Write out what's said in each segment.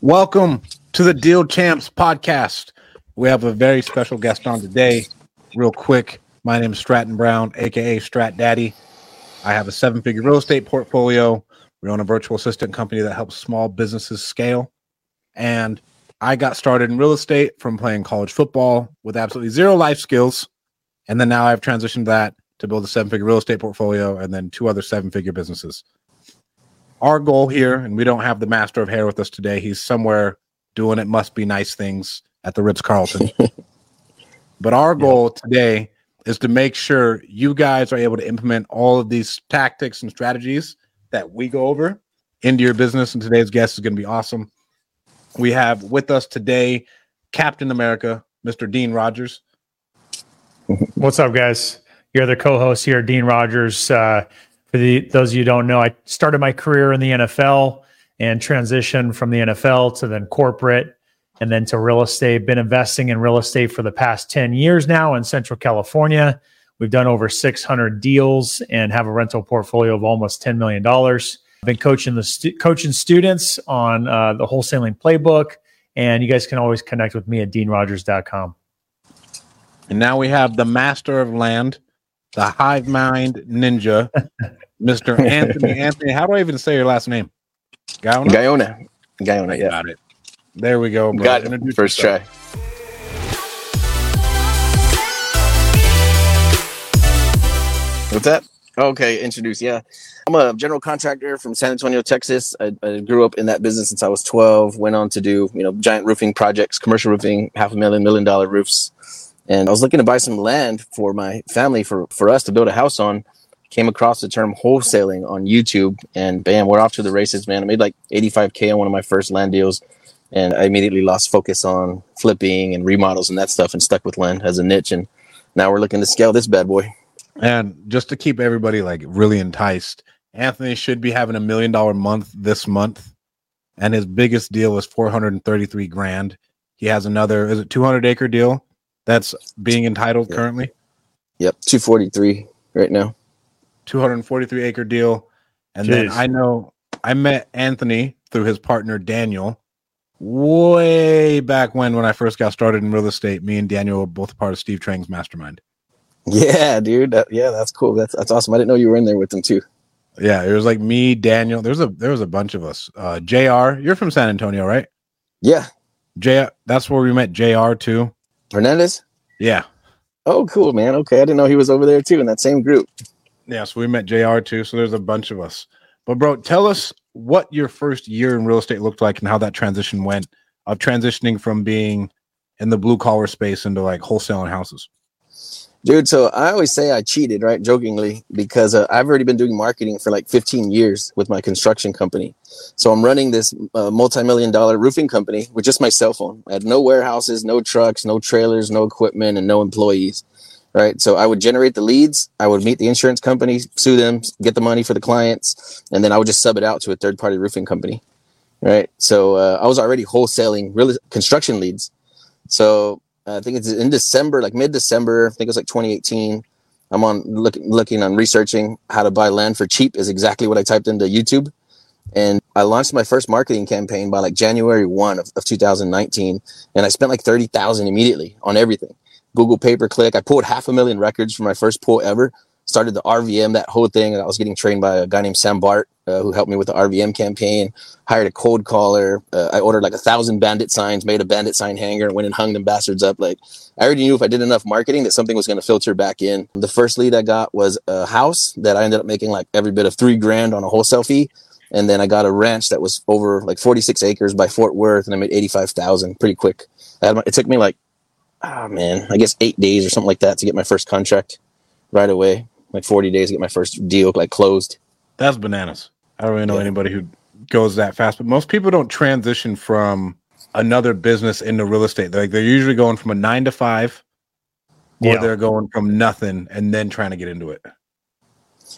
Welcome to the Deal Champs podcast. We have a very special guest on today. Real quick, my name is Stratton Brown, aka Strat Daddy. I have a seven figure real estate portfolio. We own a virtual assistant company that helps small businesses scale. And I got started in real estate from playing college football with absolutely zero life skills. And then now I've transitioned that to build a seven figure real estate portfolio and then two other seven figure businesses our goal here, and we don't have the master of hair with us today. He's somewhere doing it must be nice things at the Ritz Carlton. but our goal yeah. today is to make sure you guys are able to implement all of these tactics and strategies that we go over into your business. And today's guest is going to be awesome. We have with us today Captain America, Mr. Dean Rogers. What's up, guys? Your other co-host here, Dean Rogers. Uh, for the, those of you don't know, I started my career in the NFL and transitioned from the NFL to then corporate and then to real estate. Been investing in real estate for the past 10 years now in Central California. We've done over 600 deals and have a rental portfolio of almost $10 million. I've been coaching the stu- coaching students on uh, the wholesaling playbook, and you guys can always connect with me at deanrogers.com. And now we have the master of land, the hive mind ninja, Mr. Anthony. Anthony, how do I even say your last name? Gaona? Gaona. Gaona, yeah. Got it. There we go. Bro. Got it. First yourself. try. What's that? Okay, introduce. Yeah, I'm a general contractor from San Antonio, Texas. I, I, grew up in that business since I was 12. Went on to do you know giant roofing projects, commercial roofing, half a million, million dollar roofs. And I was looking to buy some land for my family for, for us to build a house on. Came across the term wholesaling on YouTube and bam, we're off to the races, man. I made like 85K on one of my first land deals. And I immediately lost focus on flipping and remodels and that stuff and stuck with land as a niche. And now we're looking to scale this bad boy. And just to keep everybody like really enticed, Anthony should be having a million dollar month this month. And his biggest deal is 433 grand. He has another, is it 200 acre deal? That's being entitled yep. currently? Yep, 243 right now. 243 acre deal. And Jeez. then I know I met Anthony through his partner Daniel way back when when I first got started in real estate. Me and Daniel were both part of Steve Trang's mastermind. Yeah, dude. That, yeah, that's cool. That's that's awesome. I didn't know you were in there with them too. Yeah, it was like me, Daniel. There's a there was a bunch of us. Uh JR, you're from San Antonio, right? Yeah. JR, that's where we met JR too. Hernandez? Yeah. Oh, cool, man. Okay. I didn't know he was over there too in that same group. Yeah. So we met JR too. So there's a bunch of us. But, bro, tell us what your first year in real estate looked like and how that transition went of transitioning from being in the blue collar space into like wholesaling houses. Dude, so I always say I cheated, right? Jokingly, because uh, I've already been doing marketing for like 15 years with my construction company. So I'm running this uh, multi million dollar roofing company with just my cell phone. I had no warehouses, no trucks, no trailers, no equipment, and no employees, right? So I would generate the leads, I would meet the insurance company, sue them, get the money for the clients, and then I would just sub it out to a third party roofing company, right? So uh, I was already wholesaling real construction leads. So Uh, I think it's in December, like mid December. I think it was like 2018. I'm on looking looking on researching how to buy land for cheap is exactly what I typed into YouTube. And I launched my first marketing campaign by like January 1 of, of 2019. And I spent like 30,000 immediately on everything. Google pay per click. I pulled half a million records for my first pull ever started the RVM, that whole thing. And I was getting trained by a guy named Sam Bart, uh, who helped me with the RVM campaign. Hired a cold caller. Uh, I ordered like a thousand bandit signs, made a bandit sign hanger, and went and hung them bastards up. Like I already knew if I did enough marketing that something was going to filter back in. The first lead I got was a house that I ended up making like every bit of three grand on a wholesale fee. And then I got a ranch that was over like 46 acres by Fort Worth, and I made 85,000 pretty quick. My, it took me like, oh man, I guess eight days or something like that to get my first contract right away like 40 days to get my first deal like closed. That's bananas. I don't really know yeah. anybody who goes that fast, but most people don't transition from another business into real estate. They're like they're usually going from a nine to five, or yeah. they're going from nothing and then trying to get into it.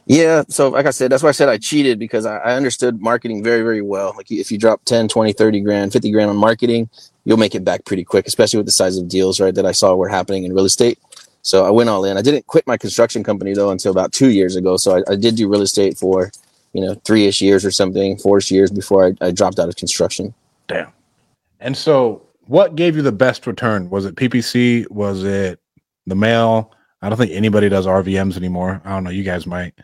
Yeah. So like I said, that's why I said I cheated because I, I understood marketing very, very well. Like if you drop 10, 20, 30 grand, 50 grand on marketing, you'll make it back pretty quick, especially with the size of deals, right? That I saw were happening in real estate. So I went all in. I didn't quit my construction company though until about two years ago. So I, I did do real estate for, you know, three ish years or something, four ish years before I, I, dropped out of construction. Damn. And so, what gave you the best return? Was it PPC? Was it the mail? I don't think anybody does RVMs anymore. I don't know. You guys might.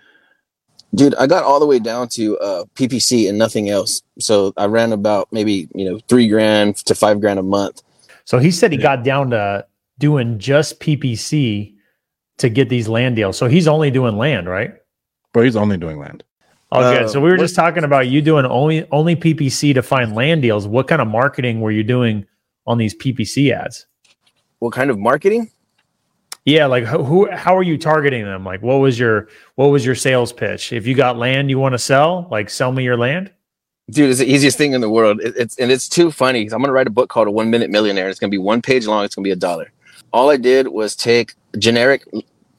Dude, I got all the way down to uh, PPC and nothing else. So I ran about maybe you know three grand to five grand a month. So he said he got down to doing just PPC to get these land deals. So he's only doing land, right? But he's only doing land. Okay, Uh, so we were what- just talking about you doing only only PPC to find land deals. What kind of marketing were you doing on these PPC ads? What kind of marketing? Yeah, like who, who how are you targeting them? Like what was your what was your sales pitch? If you got land you want to sell, like sell me your land? Dude, it's the easiest thing in the world. It, it's and it's too funny. I'm gonna write a book called A One Minute Millionaire. It's gonna be one page long. It's gonna be a dollar. All I did was take a generic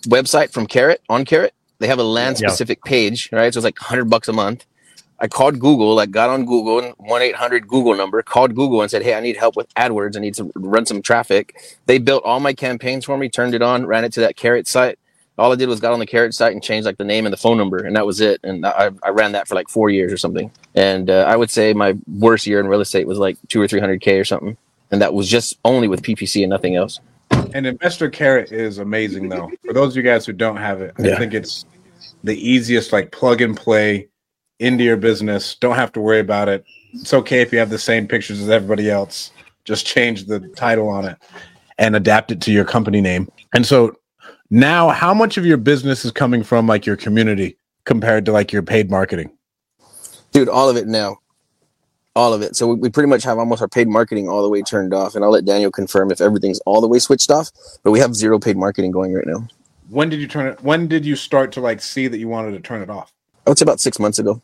website from Carrot on Carrot. They have a land Yeah. specific page, right? So it's like 100 bucks a month. I called Google, like got on Google and 1 800 Google number, called Google and said, Hey, I need help with AdWords. I need to run some traffic. They built all my campaigns for me, turned it on, ran it to that Carrot site. All I did was got on the Carrot site and changed like the name and the phone number, and that was it. And I, I ran that for like four years or something. And uh, I would say my worst year in real estate was like two or 300K or something. And that was just only with PPC and nothing else. And Investor Carrot is amazing, though. For those of you guys who don't have it, I think it's the easiest, like plug and play into your business. Don't have to worry about it. It's okay if you have the same pictures as everybody else. Just change the title on it and adapt it to your company name. And so now, how much of your business is coming from like your community compared to like your paid marketing? dude all of it now all of it so we, we pretty much have almost our paid marketing all the way turned off and i'll let daniel confirm if everything's all the way switched off but we have zero paid marketing going right now When did you turn it? When did you start to like see that you wanted to turn it off? I would say about six months ago.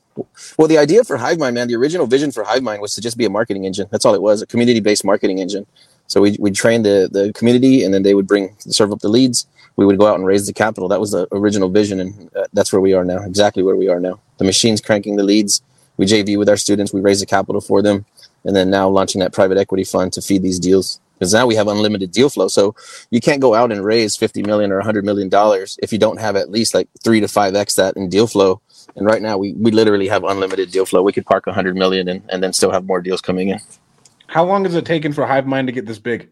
Well, the idea for HiveMind, man, the original vision for HiveMind was to just be a marketing engine. That's all it was, a community-based marketing engine. So we we trained the the community, and then they would bring serve up the leads. We would go out and raise the capital. That was the original vision, and uh, that's where we are now. Exactly where we are now. The machine's cranking the leads. We JV with our students. We raise the capital for them, and then now launching that private equity fund to feed these deals. Because now we have unlimited deal flow. So you can't go out and raise fifty million or hundred million dollars if you don't have at least like three to five x that in deal flow. And right now, we, we literally have unlimited deal flow. We could park 100 million and, and then still have more deals coming in. How long has it taken for HiveMind to get this big,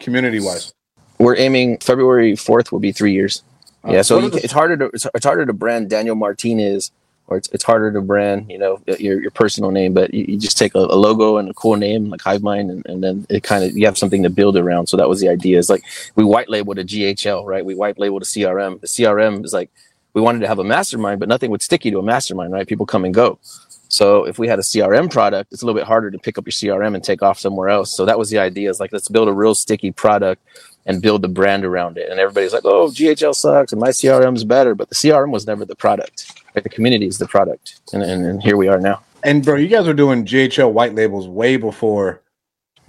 community wise? We're aiming February 4th will be three years. Uh, yeah, so you can, the- it's harder to it's, it's harder to brand Daniel Martinez, or it's, it's harder to brand you know your, your personal name. But you, you just take a, a logo and a cool name like HiveMind, and, and then it kind of you have something to build around. So that was the idea. Is like we white labeled a GHL, right? We white labeled a CRM. The CRM is like we wanted to have a mastermind, but nothing would stick you to a mastermind, right? People come and go. So if we had a CRM product, it's a little bit harder to pick up your CRM and take off somewhere else. So that was the idea. Is like let's build a real sticky product and build the brand around it. And everybody's like, "Oh, GHL sucks, and my CRM is better," but the CRM was never the product. Right? The community is the product, and, and, and here we are now. And bro, you guys were doing GHL white labels way before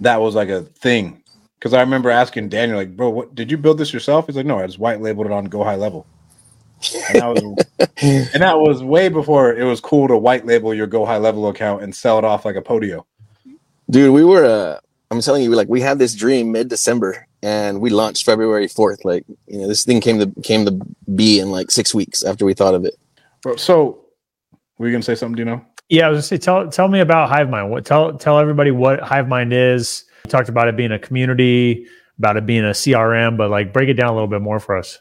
that was like a thing. Because I remember asking Daniel, like, bro, what did you build this yourself? He's like, no, I just white labeled it on Go High Level. And that, was, and that was way before it was cool to white label your Go High Level account and sell it off like a podio. Dude, we were. Uh, I'm telling you, like we had this dream mid December, and we launched February 4th. Like you know, this thing came to came to be in like six weeks after we thought of it. So were you gonna say something, do you know? Yeah, I was gonna say tell tell me about HiveMind. What tell tell everybody what HiveMind is. You talked about it being a community, about it being a CRM, but like break it down a little bit more for us.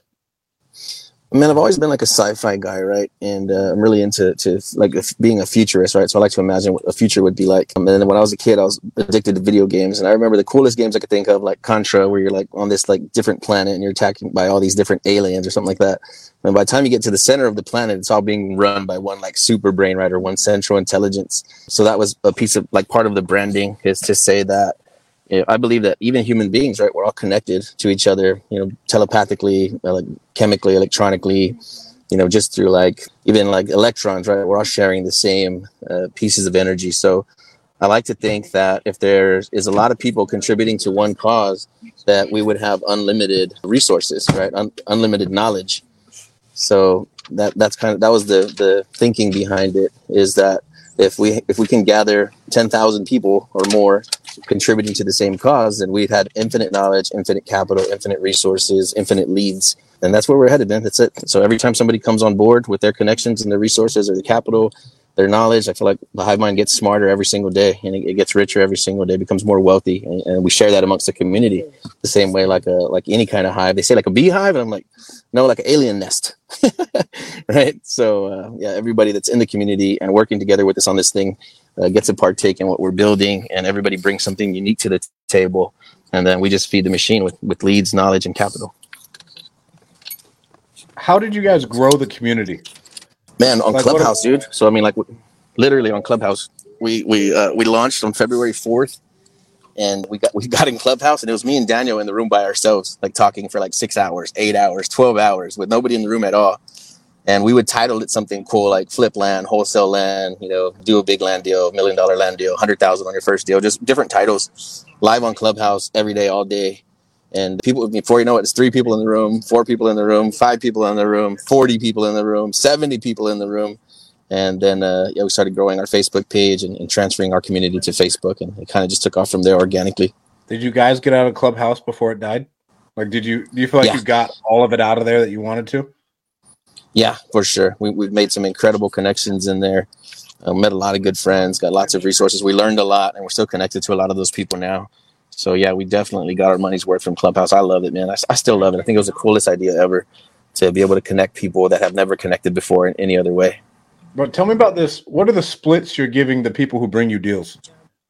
Man, I've always been like a sci-fi guy, right? And uh, I'm really into to like being a futurist, right? So I like to imagine what a future would be like. And then when I was a kid, I was addicted to video games, and I remember the coolest games I could think of, like Contra, where you're like on this like different planet and you're attacked by all these different aliens or something like that. And by the time you get to the center of the planet, it's all being run by one like super brain, right, or one central intelligence. So that was a piece of like part of the branding is to say that I believe that even human beings, right, we're all connected to each other, you know, telepathically, uh, like chemically, electronically, you know, just through like even like electrons, right? We're all sharing the same uh, pieces of energy. So I like to think that if there is a lot of people contributing to one cause, that we would have unlimited resources, right? Un- unlimited knowledge. So that that's kind of that was the the thinking behind it is that if we if we can gather 10,000 people or more contributing to the same cause, then we've had infinite knowledge, infinite capital, infinite resources, infinite leads. And that's where we're headed, man. That's it. So every time somebody comes on board with their connections and their resources or the capital, their knowledge. I feel like the hive mind gets smarter every single day and it, it gets richer every single day, becomes more wealthy. And, and, we share that amongst the community the same way, like a, like any kind of hive. They say like a beehive. And I'm like, no, like an alien nest. right. So, uh, yeah, everybody that's in the community and working together with us on this thing uh, gets to partake in what we're building and everybody brings something unique to the t- table. And then we just feed the machine with, with leads, knowledge, and capital. How did you guys grow the community? Man, on like Clubhouse, dude. So I mean, like, literally on Clubhouse. We we uh, we launched on February fourth, and we got we got in Clubhouse, and it was me and Daniel in the room by ourselves, like talking for like six hours, eight hours, twelve hours, with nobody in the room at all. And we would title it something cool like flip land, wholesale land, you know, do a big land deal, million dollar land deal, hundred thousand on your first deal, just different titles, live on Clubhouse every day, all day. And people, before you know it, it's three people in the room, four people in the room, five people in the room, 40 people in the room, 70 people in the room. And then uh, yeah, we started growing our Facebook page and, and transferring our community to Facebook. And it kind of just took off from there organically. Did you guys get out of Clubhouse before it died? Like, did you, do you feel like yeah. you got all of it out of there that you wanted to? Yeah, for sure. We, we've made some incredible connections in there. Uh, met a lot of good friends, got lots of resources. We learned a lot, and we're still connected to a lot of those people now. So yeah, we definitely got our money's worth from Clubhouse. I love it, man. I, I still love it. I think it was the coolest idea ever to be able to connect people that have never connected before in any other way. But tell me about this. What are the splits you're giving the people who bring you deals?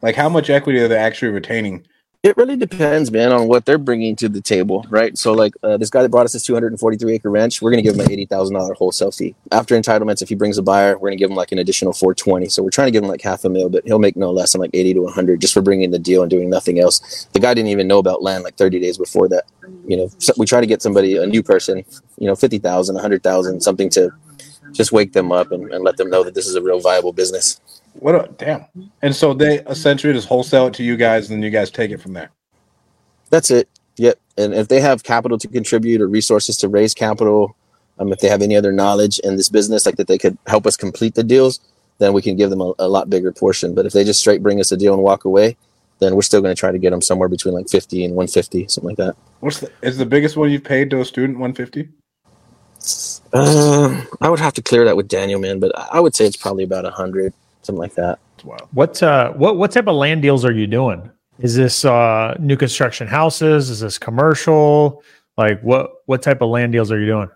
Like how much equity are they actually retaining it really depends, man, on what they're bringing to the table, right? So, like uh, this guy that brought us this 243 acre ranch, we're going to give him an eighty thousand dollar wholesale fee. After entitlements, if he brings a buyer, we're going to give him like an additional 420. So we're trying to give him like half a mil, but he'll make no less than like 80 to 100 just for bringing the deal and doing nothing else. The guy didn't even know about land like 30 days before that. You know, so we try to get somebody, a new person, you know, 50,000, 100,000, something to just wake them up and, and let them know that this is a real viable business. What a damn! And so they essentially just wholesale it to you guys, and then you guys take it from there. That's it. Yep. And if they have capital to contribute or resources to raise capital, um, if they have any other knowledge in this business, like that they could help us complete the deals, then we can give them a, a lot bigger portion. But if they just straight bring us a deal and walk away, then we're still going to try to get them somewhere between like 50 and 150, something like that. What's the, is the biggest one you've paid to a student 150? Uh, I would have to clear that with Daniel, man, but I would say it's probably about a hundred, something like that. Wow. What uh, what what type of land deals are you doing? Is this uh, new construction houses? Is this commercial? Like what what type of land deals are you doing?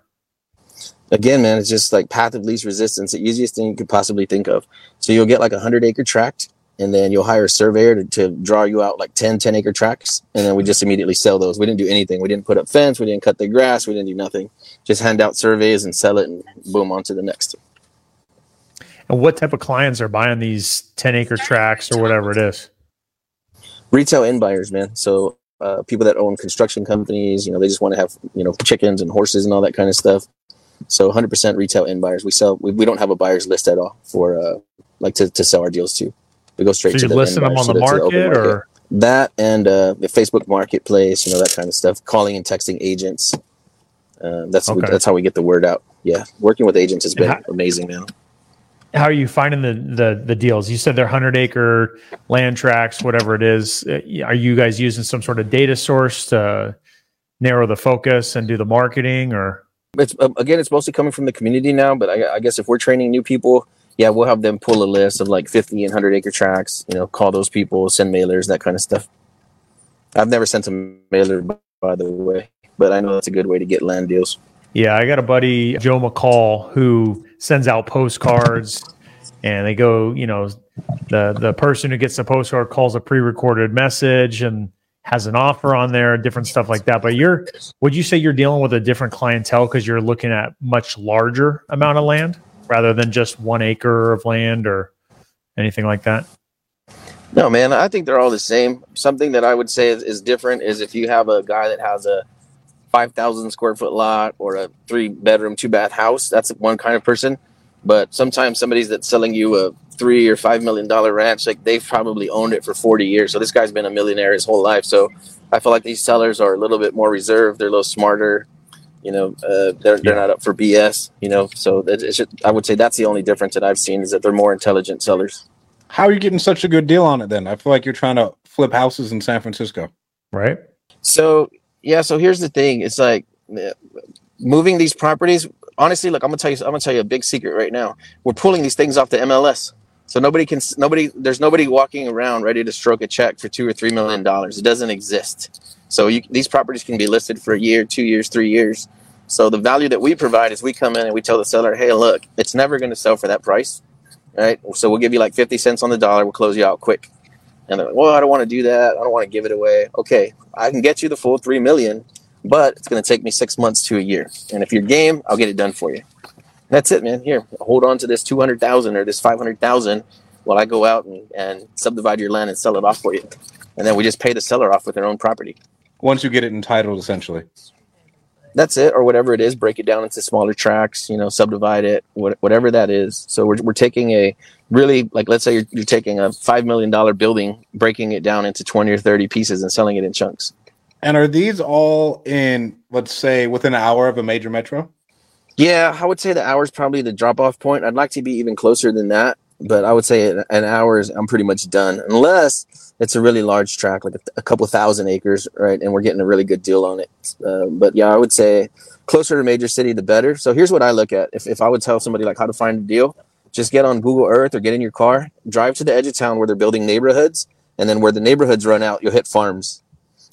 Again, man, it's just like path of least resistance, the easiest thing you could possibly think of. So you'll get like a hundred acre tract, and then you'll hire a surveyor to, to, draw you out like 10, 10 acre tracts, and then we just immediately sell those. We didn't do anything. We didn't put up fence. We didn't cut the grass. We didn't do nothing. Just hand out surveys and sell it, and boom, on to the next. And what type of clients are buying these 10 acre tracts or whatever it is? retail end buyers, man. So uh, people that own construction companies, you know, they just want to have you know chickens and horses and all that kind of stuff. So 100% retail end buyers. We sell. We, we don't have a buyers list at all for uh, like to, to sell our deals to. We go straight so to the listing them on the, market, the market, or that and uh, the Facebook Marketplace, you know, that kind of stuff. Calling and texting agents. Uh, that's okay. that's how we get the word out. Yeah, working with agents has been how, amazing, man how are you finding the the the deals? You said they're hundred acre land tracts, whatever it is. Uh, are you guys using some sort of data source to narrow the focus and do the marketing, or? It's um, again, it's mostly coming from the community now. But I, I, guess if we're training new people, yeah, we'll have them pull a list of like fifty and hundred acre tracts. You know, call those people, send mailers, that kind of stuff. I've never sent a mailer, by the way, but I know that's a good way to get land deals. Yeah, I got a buddy, Joe McCall, who sends out postcards and they go, you know, the the person who gets the postcard calls a pre-recorded message and has an offer on there, different stuff like that. But you're would you say you're dealing with a different clientele because you're looking at much larger amount of land rather than just one acre of land or anything like that? No, man, I think they're all the same. Something that I would say is, is different is if you have a guy that has a 5,000 square foot lot or a three bedroom, two bath house, that's one kind of person. But sometimes somebody's that's selling you a three or five million dollar ranch, like they've probably owned it for 40 years. So this guy's been a millionaire his whole life. So I feel like these sellers are a little bit more reserved. They're a little smarter. You know, uh, they're, they're not up for BS, you know, so just, I would say that's the only difference that I've seen is that they're more intelligent sellers. How are you getting such a good deal on it then? I feel like you're trying to flip houses in San Francisco. Right. So yeah, so here's the thing. It's like eh, moving these properties. honestly, look, I'm gonna tell you, I'm gonna tell you a big secret right now. We're pulling these things off the MLS, so nobody can, nobody, there's nobody walking around ready to stroke a check for two or three million dollars. It doesn't exist. So you, these properties can be listed for a year, two years, three years. So the value that we provide is we come in and we tell the seller, hey, look, it's never going to sell for that price, right? So we'll give you like 50 cents on the dollar. We'll close you out quick. And they're like, well, I don't want to do that. I don't want to give it away. Okay, I can get you the full three million, but it's going to take me six months to a year. And if you're game, I'll get it done for you. That's it, man. Here, hold on to this 200,000 or this 500,000 while I go out and, and subdivide your land and sell it off for you. And then we just pay the seller off with their own property. Once you get it entitled, essentially. That's it, or whatever it is. Break it down into smaller tracks. You know, subdivide it, whatever that is. So we're we're taking a really like let's say you're, you're taking a five million dollar building, breaking it down into twenty or thirty pieces, and selling it in chunks. And are these all in, let's say, within an hour of a major metro? Yeah, I would say the hour is probably the drop off point. I'd like to be even closer than that, but I would say an hour is I'm pretty much done, unless it's a really large track, like a, a, couple thousand acres, right? And we're getting a really good deal on it. Uh, but yeah, I would say closer to major city, the better. So here's what I look at. If, if I would tell somebody like how to find a deal, just get on Google Earth or get in your car, drive to the edge of town where they're building neighborhoods. And then where the neighborhoods run out, you'll hit farms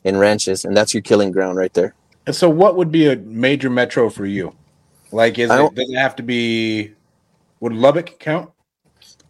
and ranches. And that's your killing ground right there. And so what would be a major metro for you? Like, is it, does it have to be, would Lubbock count?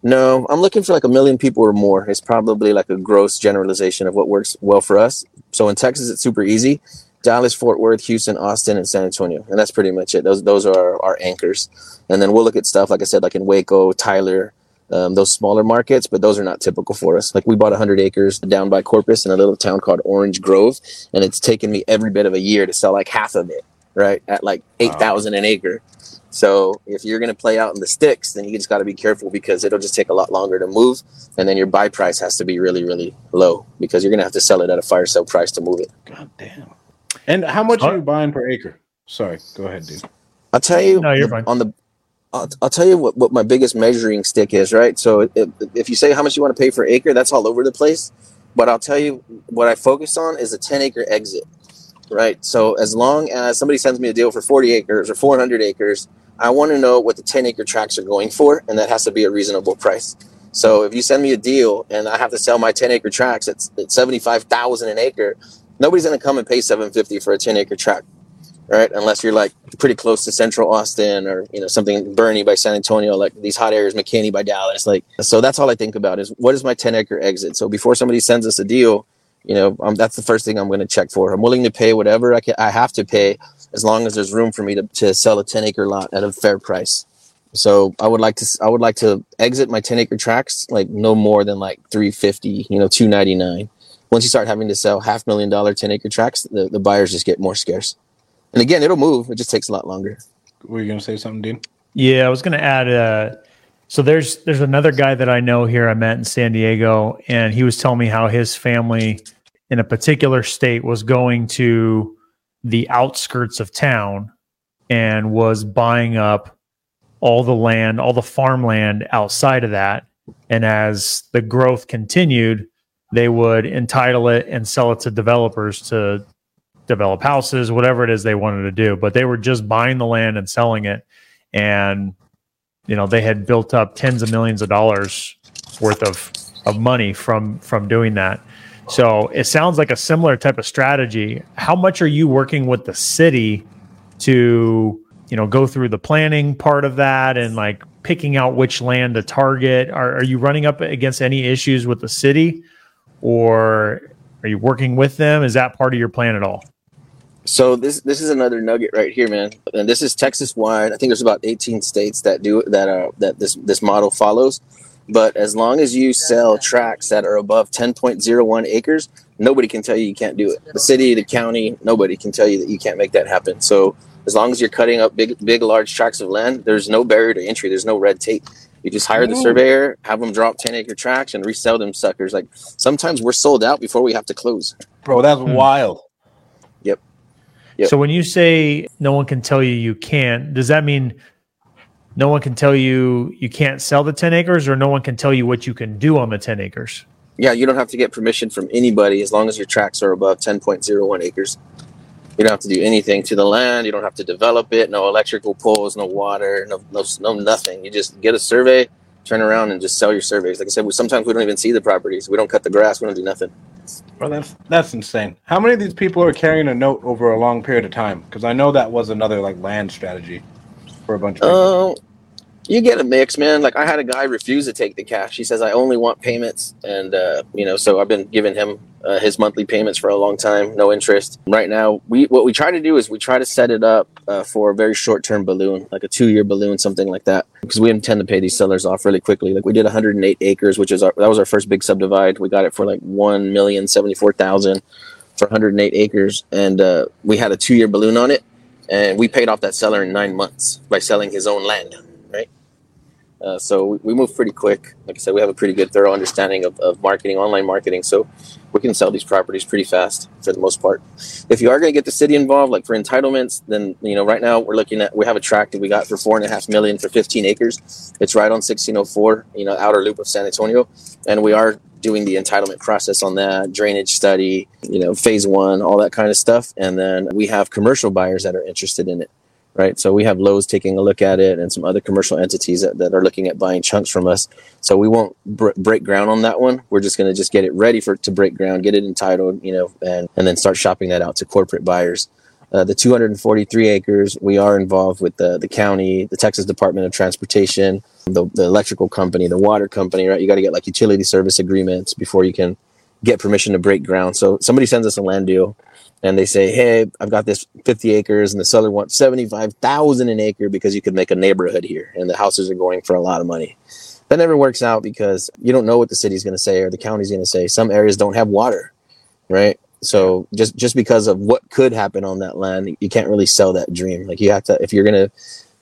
No, I'm looking for like a million people or more. It's probably like a gross generalization of what works well for us. So in Texas, it's super easy. Dallas, Fort Worth, Houston, Austin, and San Antonio, and that's pretty much it. Those those are our, our anchors, and then we'll look at stuff like I said, like in Waco, Tyler, um, those smaller markets, but those are not typical for us. Like we bought 100 acres down by Corpus in a little town called Orange Grove, and it's taken me every bit of a year to sell like half of it, right, at like 8,000 an acre. So if you're going to play out in the sticks, then you just got to be careful because it'll just take a lot longer to move, and then your buy price has to be really, really low because you're going to have to sell it at a fire sale price to move it. God damn! And how much are you buying per acre? Sorry, go ahead, dude. I'll tell you no, you're fine. on the. I'll, I'll, tell you what, what my biggest measuring stick is, right? So if, if you say how much you want to pay for acre, that's all over the place. But I'll tell you what I focus on is a 10 acre exit, right? So as long as somebody sends me a deal for 40 acres or 400 acres, I want to know what the 10 acre tracts are going for, and that has to be a reasonable price. So if you send me a deal and I have to sell my 10 acre tracts at, at 75,000 an acre, nobody's going to come and pay 750 for a 10 acre tract, right? Unless you're like pretty close to central Austin or, you know, something Boerne by San Antonio, like these hot areas, McKinney by Dallas. Like, so that's all I think about is what is my 10 acre exit? So before somebody sends us a deal, you know, um, that's the first thing I'm going to check for. I'm willing to pay whatever I, can, I have to pay as long as there's room for me to, to sell a 10 acre lot at a fair price. So I would like to I would like to exit my 10 acre tracts like no more than like 350, you know, 299. Once you start having to sell half million dollar 10 acre tracts, the, the buyers just get more scarce. And again, it'll move. It just takes a lot longer. Were you going to say something, Dean? Yeah, I was going to add uh so there's there's another guy that I know here I met in San Diego and he was telling me how his family in a particular state was going to the outskirts of town and was buying up all the land, all the farmland outside of that. And as the growth continued, they would entitle it and sell it to developers to develop houses, whatever it is they wanted to do. But they were just buying the land and selling it. And, you know, they had built up tens of millions of dollars worth of, of money from from doing that. So it sounds like a similar type of strategy. How much are you working with the city to, you know, go through the planning part of that and like picking out which land to target? Are, are you running up against any issues with the city or are you working with them? Is that part of your plan at all? So this this is another nugget right here, man. And this is Texas wide. I think there's about 18 states that do that are that this this model follows. But as long as you sell tracts that are above 10.01 acres, nobody can tell you you can't do it. The city, the county, nobody can tell you that you can't make that happen. So as long as you're cutting up big, big, large tracts of land, there's no barrier to entry. There's no red tape. You just hire the surveyor, have them drop 10 acre tracts and resell them suckers. Like sometimes we're sold out before we have to close. Bro, that's hmm. wild. Yep. yep. So when you say no one can tell you you can't, does that mean no one can tell you you can't sell the 10 acres or no one can tell you what you can do on the 10 acres yeah you don't have to get permission from anybody as long as your tracts are above 10.01 acres You don't have to do anything to the land. You don't have to develop it. No electrical poles, no water, no no, no nothing. You just get a survey, turn around, and just sell your surveys. Like I said, we, sometimes we don't even see the properties. We don't cut the grass. We don't do nothing. Well, that's that's insane. How many of these people are carrying a note over a long period of time? Because I know that was another like land strategy for a bunch of people. Uh, you get a mix, man. Like I had a guy refuse to take the cash. He says I only want payments, and uh, you know, so I've been giving him uh, his monthly payments for a long time, no interest. Right now, we what we try to do is we try to set it up uh, for a very short term balloon, like a two year balloon, something like that, because we intend to pay these sellers off really quickly. Like we did 108 acres, which is our that was our first big subdivide. We got it for like one million seventy four thousand for 108 acres, and uh, we had a two year balloon on it, and we paid off that seller in nine months by selling his own land. Right. Uh, so we, we, move pretty quick. Like I said, we have a pretty good, thorough understanding of, of marketing, online marketing. So we can sell these properties pretty fast for the most part. If you are going to get the city involved, like for entitlements, then you know right now we're looking at we have a tract that we got for four and a half million for 15 acres. It's right on 1604, you know, outer loop of San Antonio, and we are doing the entitlement process on that drainage study, you know, phase one, all that kind of stuff, and then we have commercial buyers that are interested in it right? So we have Lowe's taking a look at it and some other commercial entities that, that are looking at buying chunks from us. So we won't br- break ground on that one. We're just going to just get it ready for to break ground, get it entitled, you know, and, and then start shopping that out to corporate buyers. Uh, the 243 acres, we are involved with the, the county, the Texas Department of Transportation, the, the electrical company, the water company, right? You got to get like utility service agreements before you can get permission to break ground. So somebody sends us a land deal and they say, "Hey, I've got this 50 acres, and the seller wants 75,000 an acre because you could make a neighborhood here, and the houses are going for a lot of money." That never works out because you don't know what the city's going to say or the county's going to say. Some areas don't have water, right? So just just because of what could happen on that land, you can't really sell that dream. Like you have to, if you're going to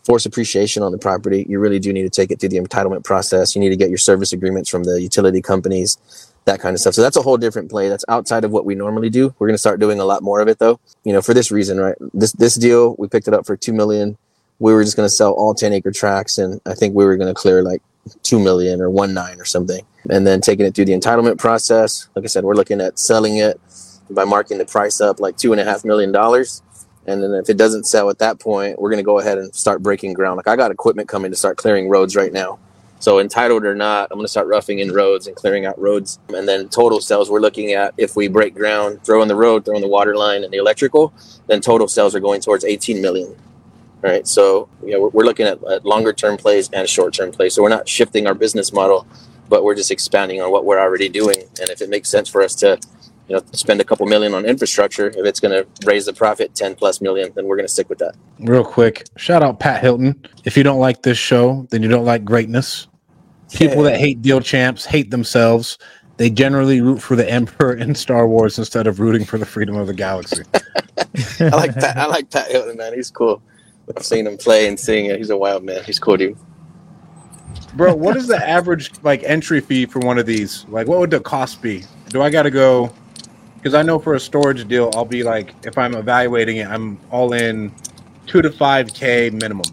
force appreciation on the property, you really do need to take it through the entitlement process. You need to get your service agreements from the utility companies that kind of stuff. So that's a whole different play. That's outside of what we normally do. We're going to start doing a lot more of it though. You know, for this reason, right? This this deal, we picked it up for 2 million. We were just going to sell all 10 acre tracts and I think we were going to clear like 2 million or 1 9 or something. And then taking it through the entitlement process. Like I said, we're looking at selling it by marking the price up like two and a half million dollars. And then if it doesn't sell at that point, we're going to go ahead and start breaking ground. Like I got equipment coming to start clearing roads right now. So entitled or not, I'm going to start roughing in roads and clearing out roads. And then total sales, we're looking at if we break ground, throw in the road, throw in the water line and the electrical, then total sales are going towards 18 million. All right. So, know, we're, we're looking at, at longer term plays and short term plays. So we're not shifting our business model, but we're just expanding on what we're already doing. And if it makes sense for us to, you know, spend a couple million on infrastructure, if it's going to raise the profit 10 plus million, then we're going to stick with that. Real quick, shout out Pat Hilton. If you don't like this show, then you don't like greatness. People that hate deal champs hate themselves. They generally root for the Emperor in Star Wars instead of rooting for the freedom of the galaxy. I like Pat. I like Pat Hilton, man. He's cool. I've seen him play and sing. He's a wild man. He's cool, dude. Bro, what is the average like entry fee for one of these? Like, what would the cost be? Do I got to go? Because I know for a storage deal, I'll be like, if I'm evaluating it, I'm all in two to five k minimum.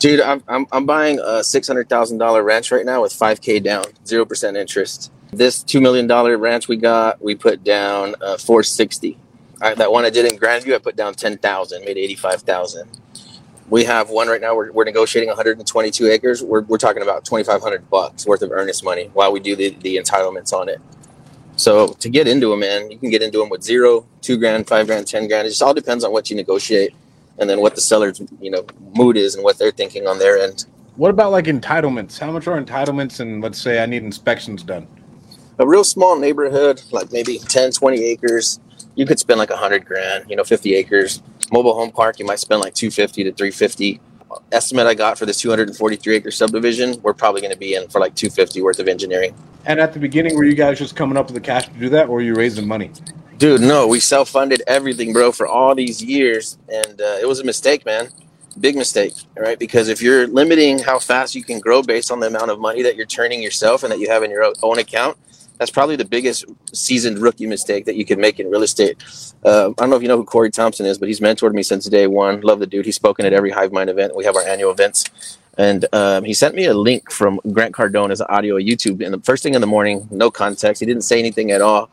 Dude, I'm, I'm, I'm buying a $600,000 ranch right now with 5K down, 0% interest. This $2 million ranch we got, we put down uh, 460. I, that one I did in Grandview, I put down 10,000, made 85,000. We have one right now, we're, we're negotiating 122 acres. We're, we're talking about 2,500 bucks worth of earnest money while we do the, the entitlements on it. So to get into them, man, you can get into them with zero, two grand, five grand, 10 grand. It just all depends on what you negotiate and then what the seller's you know mood is and what they're thinking on their end. What about like entitlements? How much are entitlements? And let's say I need inspections done. A real small neighborhood, like maybe 10, 20 acres, you could spend like a hundred grand. You know, 50 acres. Mobile home park, you might spend like 250 to 350. Estimate I got for this 243 acre subdivision, we're probably going to be in for like 250 worth of engineering. And at the beginning, were you guys just coming up with the cash to do that, or were you raising money? Dude, no, we self funded everything, bro, for all these years. And uh, it was a mistake, man. Big mistake, right? Because if you're limiting how fast you can grow based on the amount of money that you're turning yourself and that you have in your own account, that's probably the biggest seasoned rookie mistake that you could make in real estate. Uh, I don't know if you know who Corey Thompson is, but he's mentored me since day one. Love the dude. He's spoken at every Hive Mind event. We have our annual events. And um, he sent me a link from Grant Cardone as an audio YouTube. And the first thing in the morning, no context. He didn't say anything at all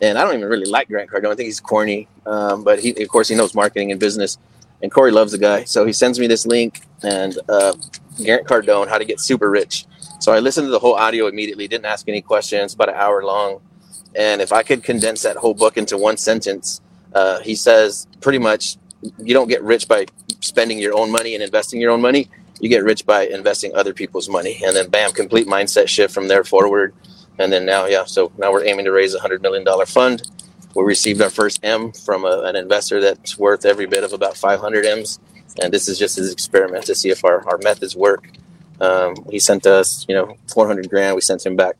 and I don't even really like Grant Cardone. I think he's corny, um, but he, of course, he knows marketing and business. And Corey loves the guy, so he sends me this link and uh, Grant Cardone, how to get super rich. So I listened to the whole audio immediately, didn't ask any questions, about an hour long. And if I could condense that whole book into one sentence, uh, he says pretty much you don't get rich by spending your own money and investing your own money. You get rich by investing other people's money. And then, bam, complete mindset shift from there forward. And then now, yeah, so now we're aiming to raise a $100 million fund. We received our first M from a, an investor that's worth every bit of about 500 M's. And this is just his experiment to see if our, our methods work. Um, he sent us, you know, 400 grand. We sent him back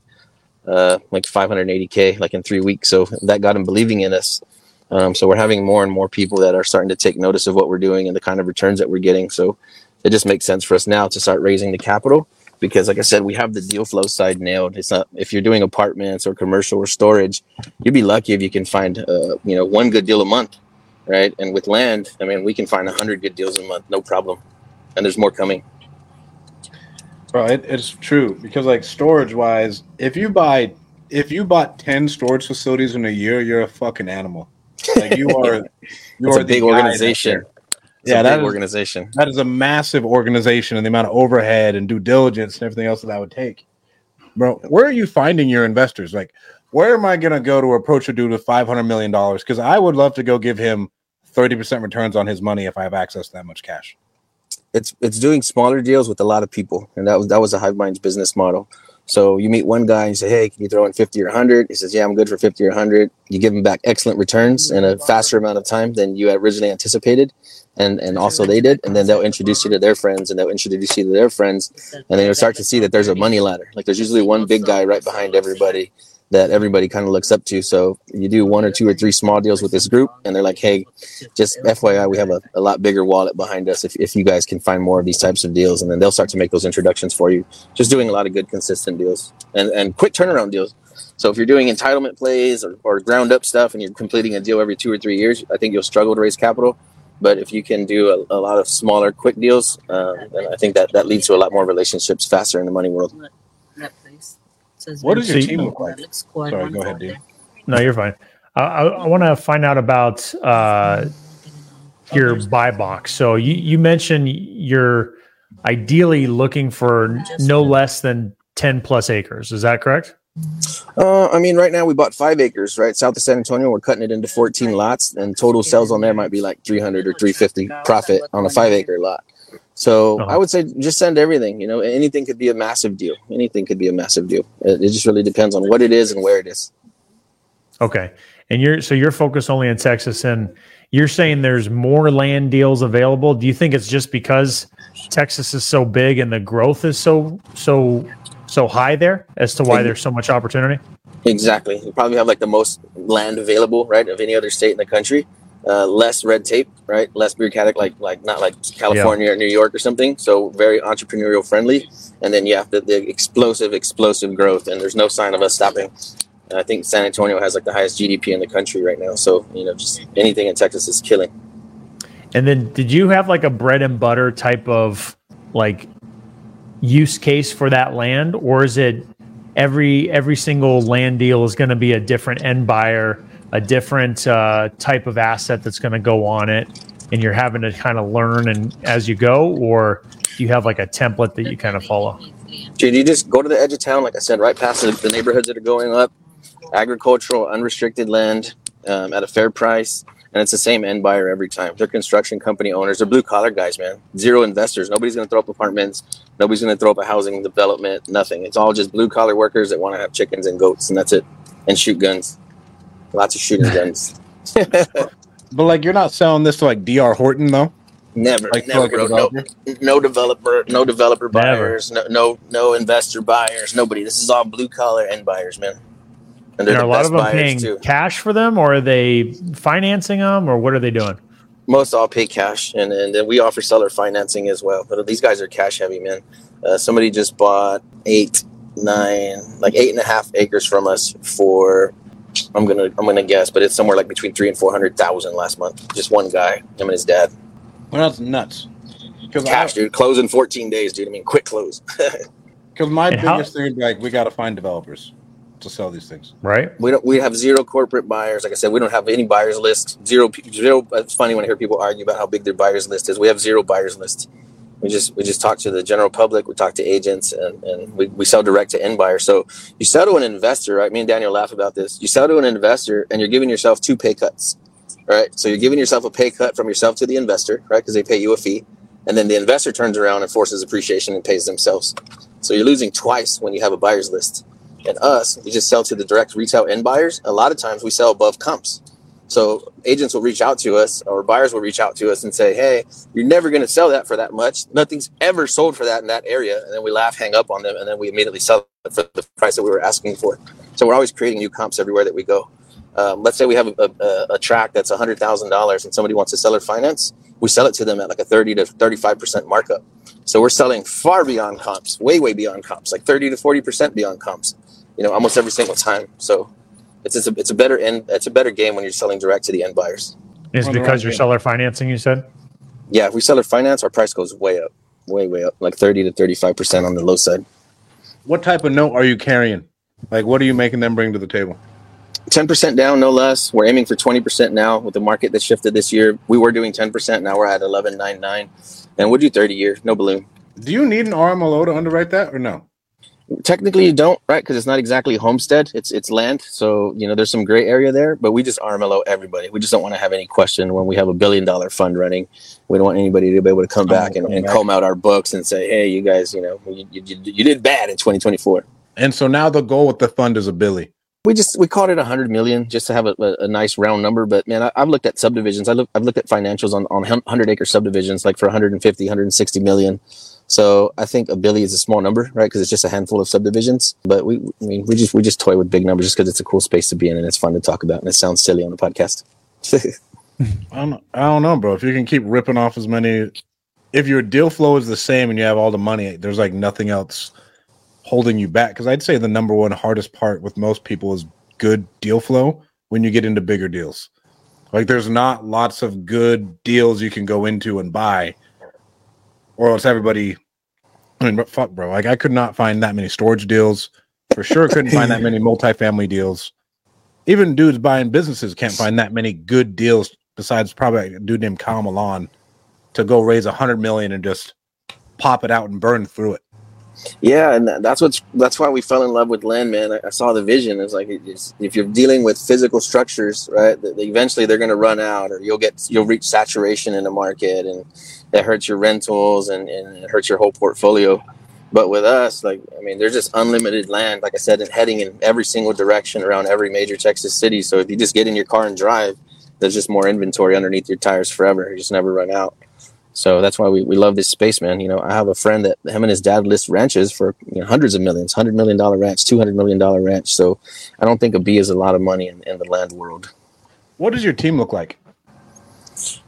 uh, like 580K, like in three weeks. So that got him believing in us. Um, so we're having more and more people that are starting to take notice of what we're doing and the kind of returns that we're getting. So it just makes sense for us now to start raising the capital because, like I said, we have the deal flow side nailed. It's not if you're doing apartments or commercial or storage, you'd be lucky if you can find, uh, you know, one good deal a month, right? And with land, I mean, we can find hundred good deals a month, no problem, and there's more coming. Bro, it, it's true because like storage wise, if you buy if you bought ten storage facilities in a year, you're a fucking animal. Like you are, you are a big organization. It's yeah, a that is, organization. that is a massive organization and the amount of overhead and due diligence and everything else that that would take. Bro, where are you finding your investors? Like, where am I gonna go to approach a dude with five hundred million dollars? Because I would love to go give him thirty percent returns on his money if I have access to that much cash. It's it's doing smaller deals with a lot of people, and that was that was a Hive Minds business model. So you meet one guy and you say, "Hey, can you throw in fifty or 100? He says, "Yeah, I'm good for fifty or 100." You give him back excellent returns in a faster amount of time than you originally anticipated, and and also they did. And then they'll introduce you to their friends, and they'll introduce you to their friends, and then you'll start to see that there's a money ladder. Like there's usually one big guy right behind everybody that everybody kind of looks up to. So you do one or two or three small deals with this group, and they're like, "Hey, just FYI, we have a, a lot bigger wallet behind us. If, if you guys can find more of these types of deals, and then they'll start to make those introductions for you. Just doing a lot of good, consistent deals and and quick turnaround deals. So if you're doing entitlement plays or, or ground up stuff, and you're completing a deal every two or three years, I think you'll struggle to raise capital. But if you can do a, a lot of smaller, quick deals, uh, then I think that that leads to a lot more relationships faster in the money world. What does your team look like? Sorry, go ahead, dude. No, you're fine. I, I, I want to find out about uh, your buy box. So you, you mentioned you're ideally looking for no less than 10 plus acres. Is that correct? Uh, I mean, right now we bought five acres, right? South of San Antonio. We're cutting it into 14 lots, and total sales on there might be like 300 or 350 profit on a five acre lot. So Uh-huh. I would say just send everything. You know, anything could be a massive deal. Anything could be a massive deal. It, it just really depends on what it is and where it is. Okay. And you're so you're focused only in Texas and you're saying there's more land deals available. Do you think it's just because Texas is so big and the growth is so so so high there as to why there's so much opportunity? Exactly. You probably have like the most land available, right, of any other state in the country. Uh, less red tape, right? Less bureaucratic, like like not like California or New York or something. So very entrepreneurial friendly. And then yeah, the, the explosive, explosive growth, and there's no sign of us stopping. And I think San Antonio has like the highest GDP in the country right now. So you know, just anything in Texas is killing. And then did you have like a bread and butter type of like use case for that land or is it every every single land deal is going to be a different end buyer, a different uh, type of asset that's going to go on it and you're having to kind of learn and as you go or you have like a template that you kind of follow? Dude, you just go to the edge of town, like I said, right past the, the neighborhoods that are going up, agricultural, unrestricted land um, at a fair price. And it's the same end buyer every time. They're construction company owners. They're blue collar guys, man. Zero investors. Nobody's going to throw up apartments. Nobody's going to throw up a housing development. Nothing. It's all just blue collar workers that want to have chickens and goats, and that's it. And shoot guns. Lots of shooting guns. But like, you're not selling this to like D.R. Horton though. Never, Like, never, like bro. No, developer? no developer, no developer Never. buyers, no, no, no investor buyers, nobody. This is all blue collar end buyers, man. And And they're the a lot of them paying too. cash for them or are they financing them or what are they doing? Most all pay cash, and and then we offer seller financing as well. But these guys are cash heavy, man. Uh, somebody just bought eight, nine, like eight and a half acres from us for. I'm gonna I'm gonna guess, but it's somewhere like between three and four hundred thousand last month. Just one guy, him and his dad. Well, that's nuts. Because Cash, dude. Close in 14 days, dude. I mean, quick close. Because my And how- biggest thing like, we got to find developers. to sell these things. Right. We don't. We have zero corporate buyers. Like I said, we don't have any buyers list. Zero. Zero. It's funny when I hear people argue about how big their buyers list is. We have zero buyers list. We just we just talk to the general public. We talk to agents, and, and we, we sell direct to end buyers. So you sell to an investor, right? Me and Daniel laugh about this. You sell to an investor, and you're giving yourself two pay cuts, right? So you're giving yourself a pay cut from yourself to the investor, right? Because they pay you a fee, and then the investor turns around and forces appreciation and pays themselves. So you're losing twice when you have a buyers list. And us, we just sell to the direct retail end buyers. A lot of times we sell above comps. So agents will reach out to us or buyers will reach out to us and say, Hey, you're never going to sell that for that much. Nothing's ever sold for that in that area. And then we laugh, hang up on them, and then we immediately sell it for the price that we were asking for. So we're always creating new comps everywhere that we go. Um, let's say we have a, a, a track that's $100,000 and somebody wants to sell it finance. We sell it to them at like a 30 to 35% markup. So we're selling far beyond comps, way, way beyond comps, like 30 to 40% beyond comps, you know, almost every single time. So it's it's a, it's a better end it's a better game when you're selling direct to the end buyers. Is it because you're seller financing? You said. Yeah, if we seller finance, our price goes way up, way way up, like thirty to thirty five percent on the low side. What type of note are you carrying? Like, what are you making them bring to the table? Ten percent down, no less. We're aiming for twenty percent now with the market that shifted this year. We were doing ten percent, now we're at eleven nine nine, and we'll do thirty years, no balloon. Do you need an RMLO to underwrite that or no? Technically, you don't, right? Because it's not exactly homestead; it's it's land. So you know, there's some gray area there. But we just RMLO everybody. We just don't want to have any question when we have a billion dollar fund running. We don't want anybody to be able to come oh, back and, and comb out our books and say, "Hey, you guys, you know, you, you, you did bad in 2024." And so now the goal with the fund is a Billy. we just we called it a hundred million just to have a, a, a nice round number. But man, I, I've looked at subdivisions. I look, I've looked at financials on on hundred acre subdivisions, like for 150, 160 million. So I think a billion is a small number, right? Because it's just a handful of subdivisions. But we, I mean, we just we just toy with big numbers just because it's a cool space to be in and it's fun to talk about and it sounds silly on the podcast. I don't, I don't know, bro. If you can keep ripping off as many, if your deal flow is the same and you have all the money, there's like nothing else holding you back. Because I'd say the number one hardest part with most people is good deal flow when you get into bigger deals. Like there's not lots of good deals you can go into and buy, or else everybody. I mean, but fuck, bro. Like I could not find that many storage deals. For sure, couldn't find that many multifamily deals. Even dudes buying businesses can't find that many good deals besides probably a dude named Kyle Milan to go raise a hundred million and just pop it out and burn through it. Yeah, and that's what's that's why we fell in love with land, man. I, I saw the vision. It's like it's, if you're dealing with physical structures, right? Eventually they're going to run out, or you'll get you'll reach saturation in the market, and that hurts your rentals and, and it hurts your whole portfolio. But with us, like I mean, there's just unlimited land, like I said, and heading in every single direction around every major Texas city. So if you just get in your car and drive, there's just more inventory underneath your tires forever. You just never run out. So that's why we, we love this space, man. You know, I have a friend that him and his dad list ranches for you know, hundreds of millions, hundred million dollar ranch, two hundred million dollar ranch. So I don't think a B is a lot of money in, in the land world. What does your team look like?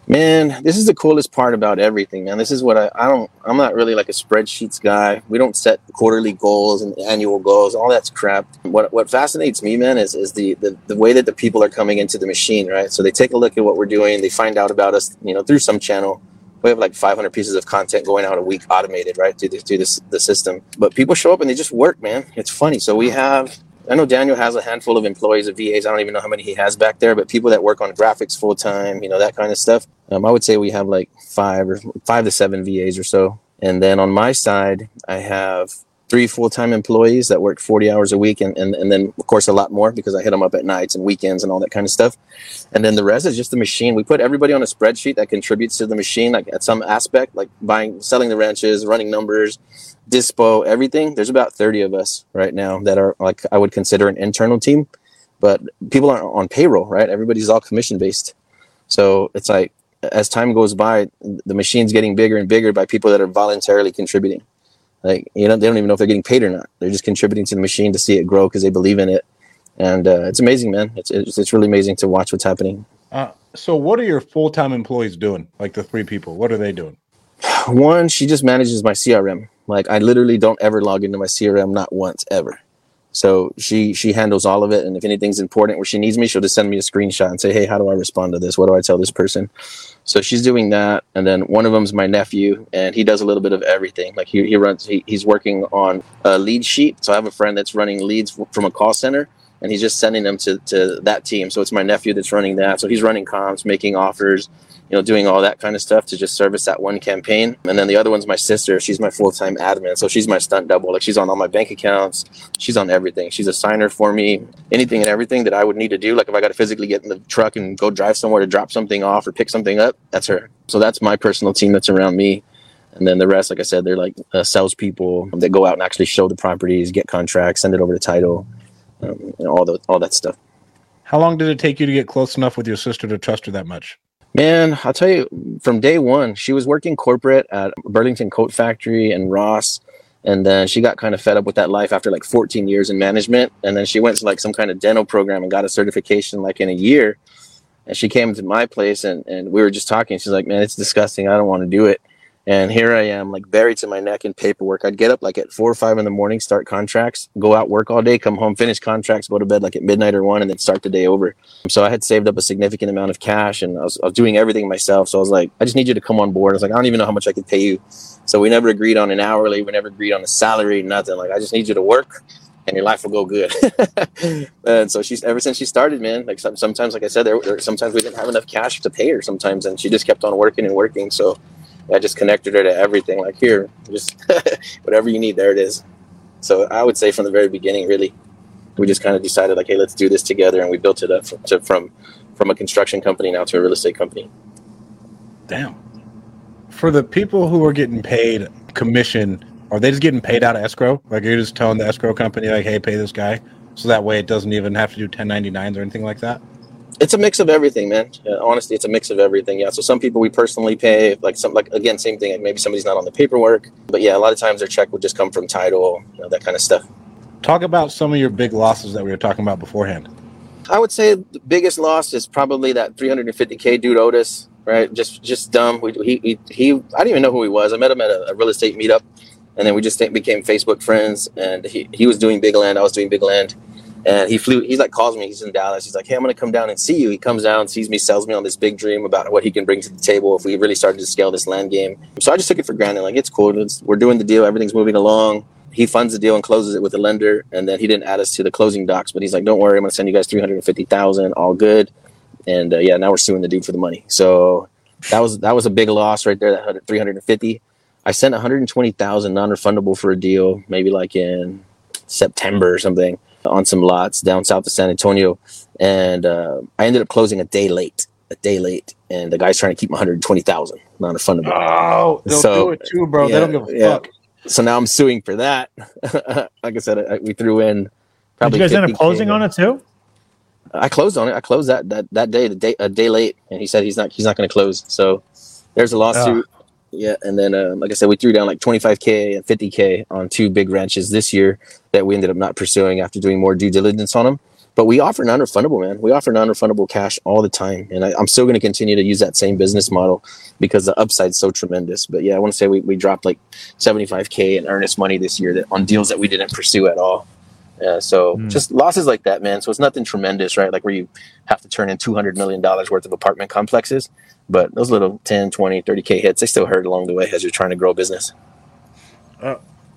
Man, this is the coolest part about everything, man. This is what I, I don't I'm not really like a spreadsheets guy. We don't set quarterly goals and annual goals, all that's crap. What what fascinates me, man, is is the, the the way that the people are coming into the machine, right? So they take a look at what we're doing, they find out about us, you know, through some channel. We have like 500 pieces of content going out a week, automated, right, through the, through this, the system. But people show up and they just work, man. It's funny. So we have I know Daniel has a handful of employees of VAs. I don't even know how many he has back there, but people that work on graphics full time, you know, that kind of stuff. Um, I would say we have like five or five to seven VAs or so. And then on my side, I have three full time employees that work 40 hours a week. And, and, and then, of course, a lot more because I hit them up at nights and weekends and all that kind of stuff. And then the rest is just the machine. We put everybody on a spreadsheet that contributes to the machine, like at some aspect, like buying, selling the ranches, running numbers, dispo, everything. There's about 30 of us right now that are like I would consider an internal team, but people aren't on payroll, right? Everybody's all commission based. So it's like as time goes by, the machine's getting bigger and bigger by people that are voluntarily contributing. Like you know, they don't even know if they're getting paid or not. They're just contributing to the machine to see it grow because they believe in it, and uh, it's amazing, man. It's, it's it's really amazing to watch what's happening. Uh, so, what are your full time employees doing? Like the three people, what are they doing? One, she just manages my CRM. Like I literally don't ever log into my CRM, not once ever. So she she handles all of it, and if anything's important where she needs me, she'll just send me a screenshot and say, "Hey, how do I respond to this? What do I tell this person?" So she's doing that, and then one of them's my nephew, and he does a little bit of everything. Like he, he runs, he, he's working on a lead sheet. So I have a friend that's running leads from a call center, and he's just sending them to to that team. So it's my nephew that's running that. So he's running comms, making offers, you know, doing all that kind of stuff to just service that one campaign. And then the other one's my sister. She's my full time admin. So she's my stunt double. Like she's on all my bank accounts. She's on everything. She's a signer for me. Anything and everything that I would need to do. Like if I got to physically get in the truck and go drive somewhere to drop something off or pick something up, that's her. So that's my personal team that's around me. And then the rest, like I said, they're like uh, salespeople that go out and actually show the properties, get contracts, send it over to title, um, you know, all the all that stuff. How long did it take you to get close enough with your sister to trust her that much? Man, I'll tell you, from day one, she was working corporate at Burlington Coat Factory and Ross. And then she got kind of fed up with that life after like 14 years in management. And then she went to like some kind of dental program and got a certification like in a year. And she came to my place and, and we were just talking. She's like, man, it's disgusting. I don't want to do it. And here I am, like buried to my neck in paperwork. I'd get up like at four or five in the morning, start contracts, go out, work all day, come home, finish contracts, go to bed like at midnight or one, and then start the day over. So I had saved up a significant amount of cash and I was, I was doing everything myself. So I was like, I just need you to come on board. I was like, I don't even know how much I could pay you. So we never agreed on an hourly, we never agreed on a salary, nothing. Like, I just need you to work and your life will go good. and so she's ever since she started, man. Like sometimes, like I said, there, sometimes we didn't have enough cash to pay her sometimes, and she just kept on working and working. So I just connected her to everything. Like here, just whatever you need, there it is. So I would say from the very beginning, really, we just kind of decided like, hey, let's do this together, and we built it up from, to, from from a construction company now to a real estate company. Damn. For the people who are getting paid commission, are they just getting paid out of escrow? Like you're just telling the escrow company, like, hey, pay this guy, so that way it doesn't even have to do 1099s or anything like that. It's a mix of everything, man. Uh, honestly, it's a mix of everything. Yeah. So some people we personally pay, like some, like again, same thing. Like maybe somebody's not on the paperwork, but yeah, a lot of times their check would just come from title, you know, that kind of stuff. Talk about some of your big losses that we were talking about beforehand. I would say the biggest loss is probably that 350k dude Otis, right? Just just dumb. We, he, he he I didn't even know who he was. I met him at a, a real estate meetup, and then we just became Facebook friends. And he he was doing big land, I was doing big land, and he flew. He's like calls me. He's in Dallas. He's like, hey, I'm gonna come down and see you. He comes down, sees me, sells me on this big dream about what he can bring to the table if we really started to scale this land game. So I just took it for granted. Like it's cool. It's, we're doing the deal. Everything's moving along he funds the deal and closes it with a lender, and then he didn't add us to the closing docs. But he's like, "Don't worry, I'm gonna send you guys three hundred fifty thousand, all good." And uh, yeah, now we're suing the dude for the money. So that was that was a big loss right there. That three hundred fifty. I sent one hundred twenty thousand non-refundable for a deal, maybe like in September or something, on some lots down south of San Antonio, and uh, I ended up closing a day late. A day late, and the guy's trying to keep one hundred twenty thousand not non-refundable. Oh, they'll So, do it too, bro. yeah, they don't give a yeah. fuck. So now I'm suing for that. like I said, I, we threw in. Did Probably you guys end up 50K closing on it too? I closed on it. I closed that that that day, the day a day late, and he said he's not he's not going to close. So there's a lawsuit. Yeah, and then um, like I said, we threw down like 25k and 50k on two big ranches this year that we ended up not pursuing after doing more due diligence on them. But we offer non-refundable, man. We offer non-refundable cash all the time, and I, I'm still going to continue to use that same business model because the upside's so tremendous. But yeah, I want to say we, we dropped like 75k in earnest money this year that on deals that we didn't pursue at all. Uh, so Hmm. just losses like that, man. So it's nothing tremendous, right? Like where you have to turn in $200 million worth of apartment complexes. But those little 10, 20, 30K hits, they still hurt along the way as you're trying to grow a business.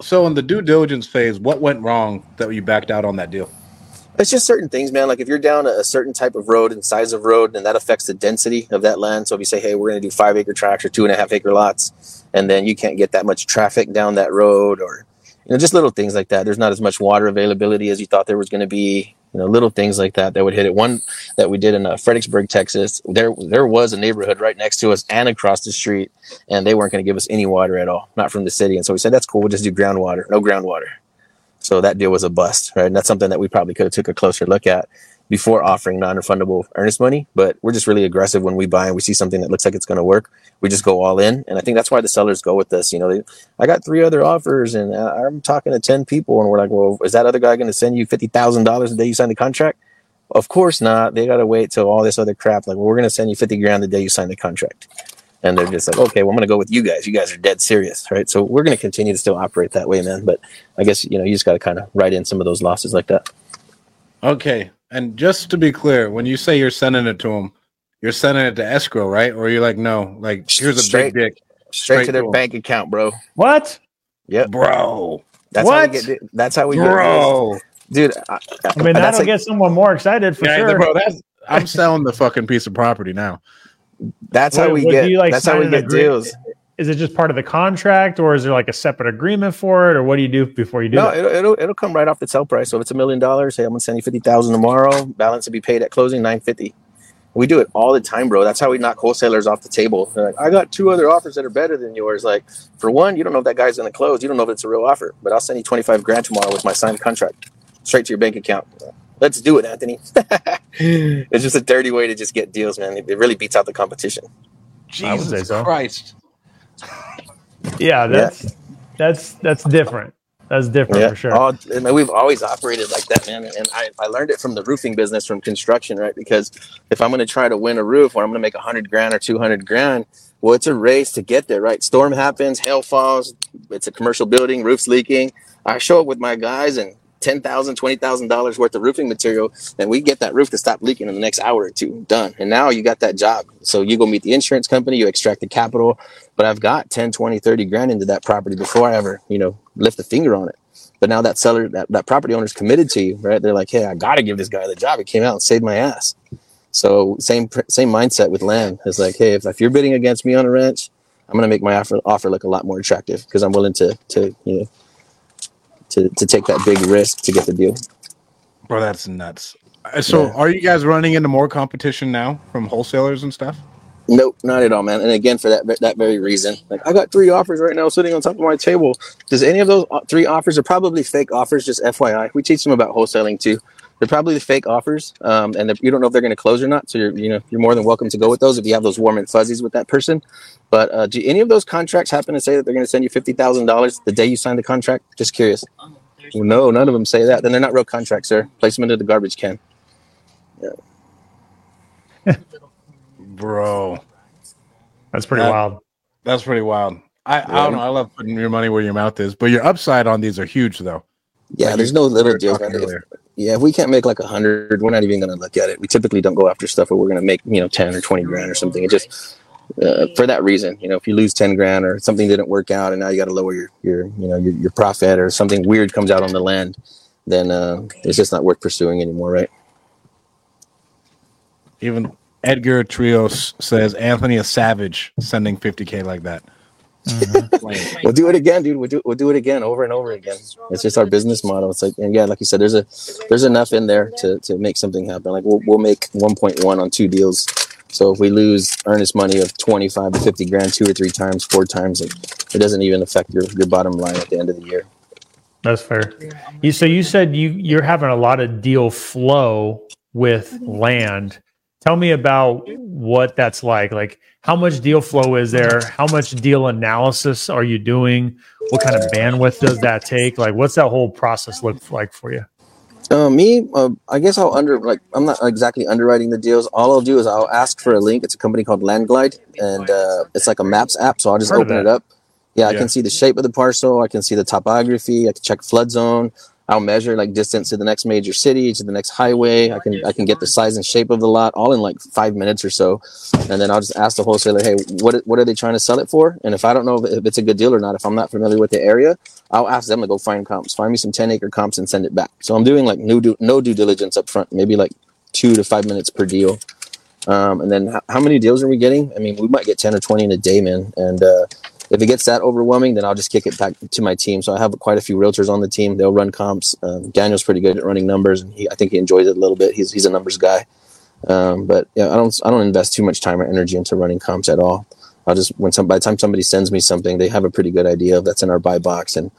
So in the due diligence phase, what went wrong that you backed out on that deal? It's just certain things, man. Like if you're down a, a certain type of road and size of road, and that affects the density of that land. So if you say, hey, we're going to do five acre tracts or two and a half acre lots, and then you can't get that much traffic down that road, or you know, just little things like that. There's not as much water availability as you thought there was going to be. You know, little things like that that would hit it. One that we did in uh, Fredericksburg, Texas. There, there was a neighborhood right next to us and across the street, and they weren't going to give us any water at all, not from the city. And so we said, that's cool. We'll just do groundwater. No groundwater. So that deal was a bust, right? And that's something that we probably could have took a closer look at before offering non-refundable earnest money. But we're just really aggressive when we buy and we see something that looks like it's going to work. We just go all in, and I think that's why the sellers go with us. You know, they, I got three other offers, and uh, I'm talking to ten people, and we're like, well, is that other guy going to send you fifty thousand dollars the day you sign the contract? Of course not. They got to wait till all this other crap. Like, well, we're going to send you fifty grand the day you sign the contract. and they're just like, okay, well, I'm gonna go with you guys. You guys are dead serious, right? So we're gonna continue to still operate that way, man. But I guess you know you just got to kind of write in some of those losses like that. Okay, and just to be clear, when you say you're sending it to them, you're sending it to escrow, right? Or you're like, no, like here's a Straight- big dick, Straight, Straight to their to 'em. bank account, bro. What? Yep, bro, that's how What? we get. That's how we get, bro. dude. I, I mean, that'll like- get someone more excited for Yeah, sure. bro, that's I'm selling the fucking piece of property now. That's how we what, get. like, that's how we get agree- deals. Is it just part of the contract, or is there like a separate agreement for it, or what do you do before you do No, that? it'll, it'll it'll come right off the sell price. So if it's a million dollars, hey, I'm gonna send you fifty thousand tomorrow. Balance to be paid at closing nine fifty. We do it all the time, bro. That's how we knock wholesalers off the table. They're like, I got two other offers that are better than yours. Like, for one, you don't know if that guy's gonna close. You don't know if it's a real offer, but I'll send you twenty five grand tomorrow with my signed contract, straight to your bank account. Let's do it, Anthony. it's just a dirty way to just get deals, man. It, it really beats out the competition. I would Jesus so. Christ. Yeah, that's that's that's different. That's different for sure. All, I mean, we've always operated like that, man. And I, I learned it from the roofing business, from construction, right? Because if I'm going to try to win a roof or I'm going to make a hundred grand or 200 grand, well, it's a race to get there, right? Storm happens, hail falls. It's a commercial building, roof's leaking. I show up with my guys and $10,000, $20,000 worth of roofing material, and we get that roof to stop leaking in the next hour or two. Done. And now you got that job. So you go meet the insurance company, you extract the capital, but I've got 10, 20, 30 grand into that property before I ever, you know, lift a finger on it. But now that seller, that, that property owner's committed to you, right? They're like, hey, I got to give this guy the job. It came out and saved my ass. So same same mindset with land. It's like, hey, if, if you're bidding against me on a ranch, I'm gonna make my offer offer look a lot more attractive because I'm willing to to you know to to take that big risk to get the deal. Bro, that's nuts. Uh, So, Yeah. are you guys running into more competition now from wholesalers and stuff? Nope, not at all, man. And again, for that that very reason, like I got three offers right now sitting on top of my table. Does any of those uh, three offers are probably fake offers? Just FYI, we teach them about wholesaling too. They're probably the fake offers, um, and you don't know if they're going to close or not. So you're you know you're more than welcome to go with those if you have those warm and fuzzies with that person. But uh, do any of those contracts happen to say that they're going to send you fifty thousand dollars the day you sign the contract? Just curious. Well, no, none of them say that. Then they're not real contracts, sir. Place them into the garbage can. Yeah. Bro, That's pretty That- wild. that's pretty wild. I, I don't know. I love putting your money where your mouth is, but your upside on these are huge, though. Yeah, Like there's you- no we little Yeah, if we can't make like a hundred, we're not even going to look at it. We typically don't go after stuff where we're going to make you know ten or twenty grand or something. It just uh, for that reason, you know, if you lose ten grand or something didn't work out, and now you got to lower your your you know your, your profit or something weird comes out on the land, then uh, it's just not worth pursuing anymore, right? Even Edgar Trios says Anthony is savage sending 50k like that. Mhm. We'll do it again, dude. We'll do we'll do it again, over and over again. It's just our business model. It's like, and yeah, like you said, there's a there's enough in there to to make something happen. Like we'll we'll make 1.1 on two deals. So if we lose earnest money of 25 to 50 grand two or three times, four times, it, it doesn't even affect your your bottom line at the end of the year. That's fair. You so you said you you're having a lot of deal flow with land. Tell me about what that's like. Like how much deal flow is there? How much deal analysis are you doing? What kind of bandwidth does that take? Like what's that whole process look like for you? Uh, me, uh, I guess I'll under like I'm not exactly underwriting the deals. All I'll do is I'll ask for a link. It's a company called Landglide, and uh, it's like a maps app. So I'll just Heard open it up. Yeah, I can see the shape of the parcel. I can see the topography. I can check flood zone. I'll measure like distance to the next major city, to the next highway. I can I can get the size and shape of the lot all in like five minutes or so, and then I'll just ask the wholesaler, hey, what what are they trying to sell it for? And if I don't know if it's a good deal or not, if I'm not familiar with the area, I'll ask them to go find comps, find me some 10 acre comps and send it back. So I'm doing like no due, no due diligence up front, maybe like two to five minutes per deal. Um, and then how, how many deals are we getting? I mean, we might get 10 or 20 in a day, man. And uh, if it gets that overwhelming, then I'll just kick it back to my team. So I have quite a few realtors on the team. They'll run comps. Um, Daniel's pretty good at running numbers, and he, I think he enjoys it a little bit. He's, he's a numbers guy. Um, but yeah, I don't I don't invest too much time or energy into running comps at all. I'll just when some by the time somebody sends me something, they have a pretty good idea of that's in our buy box and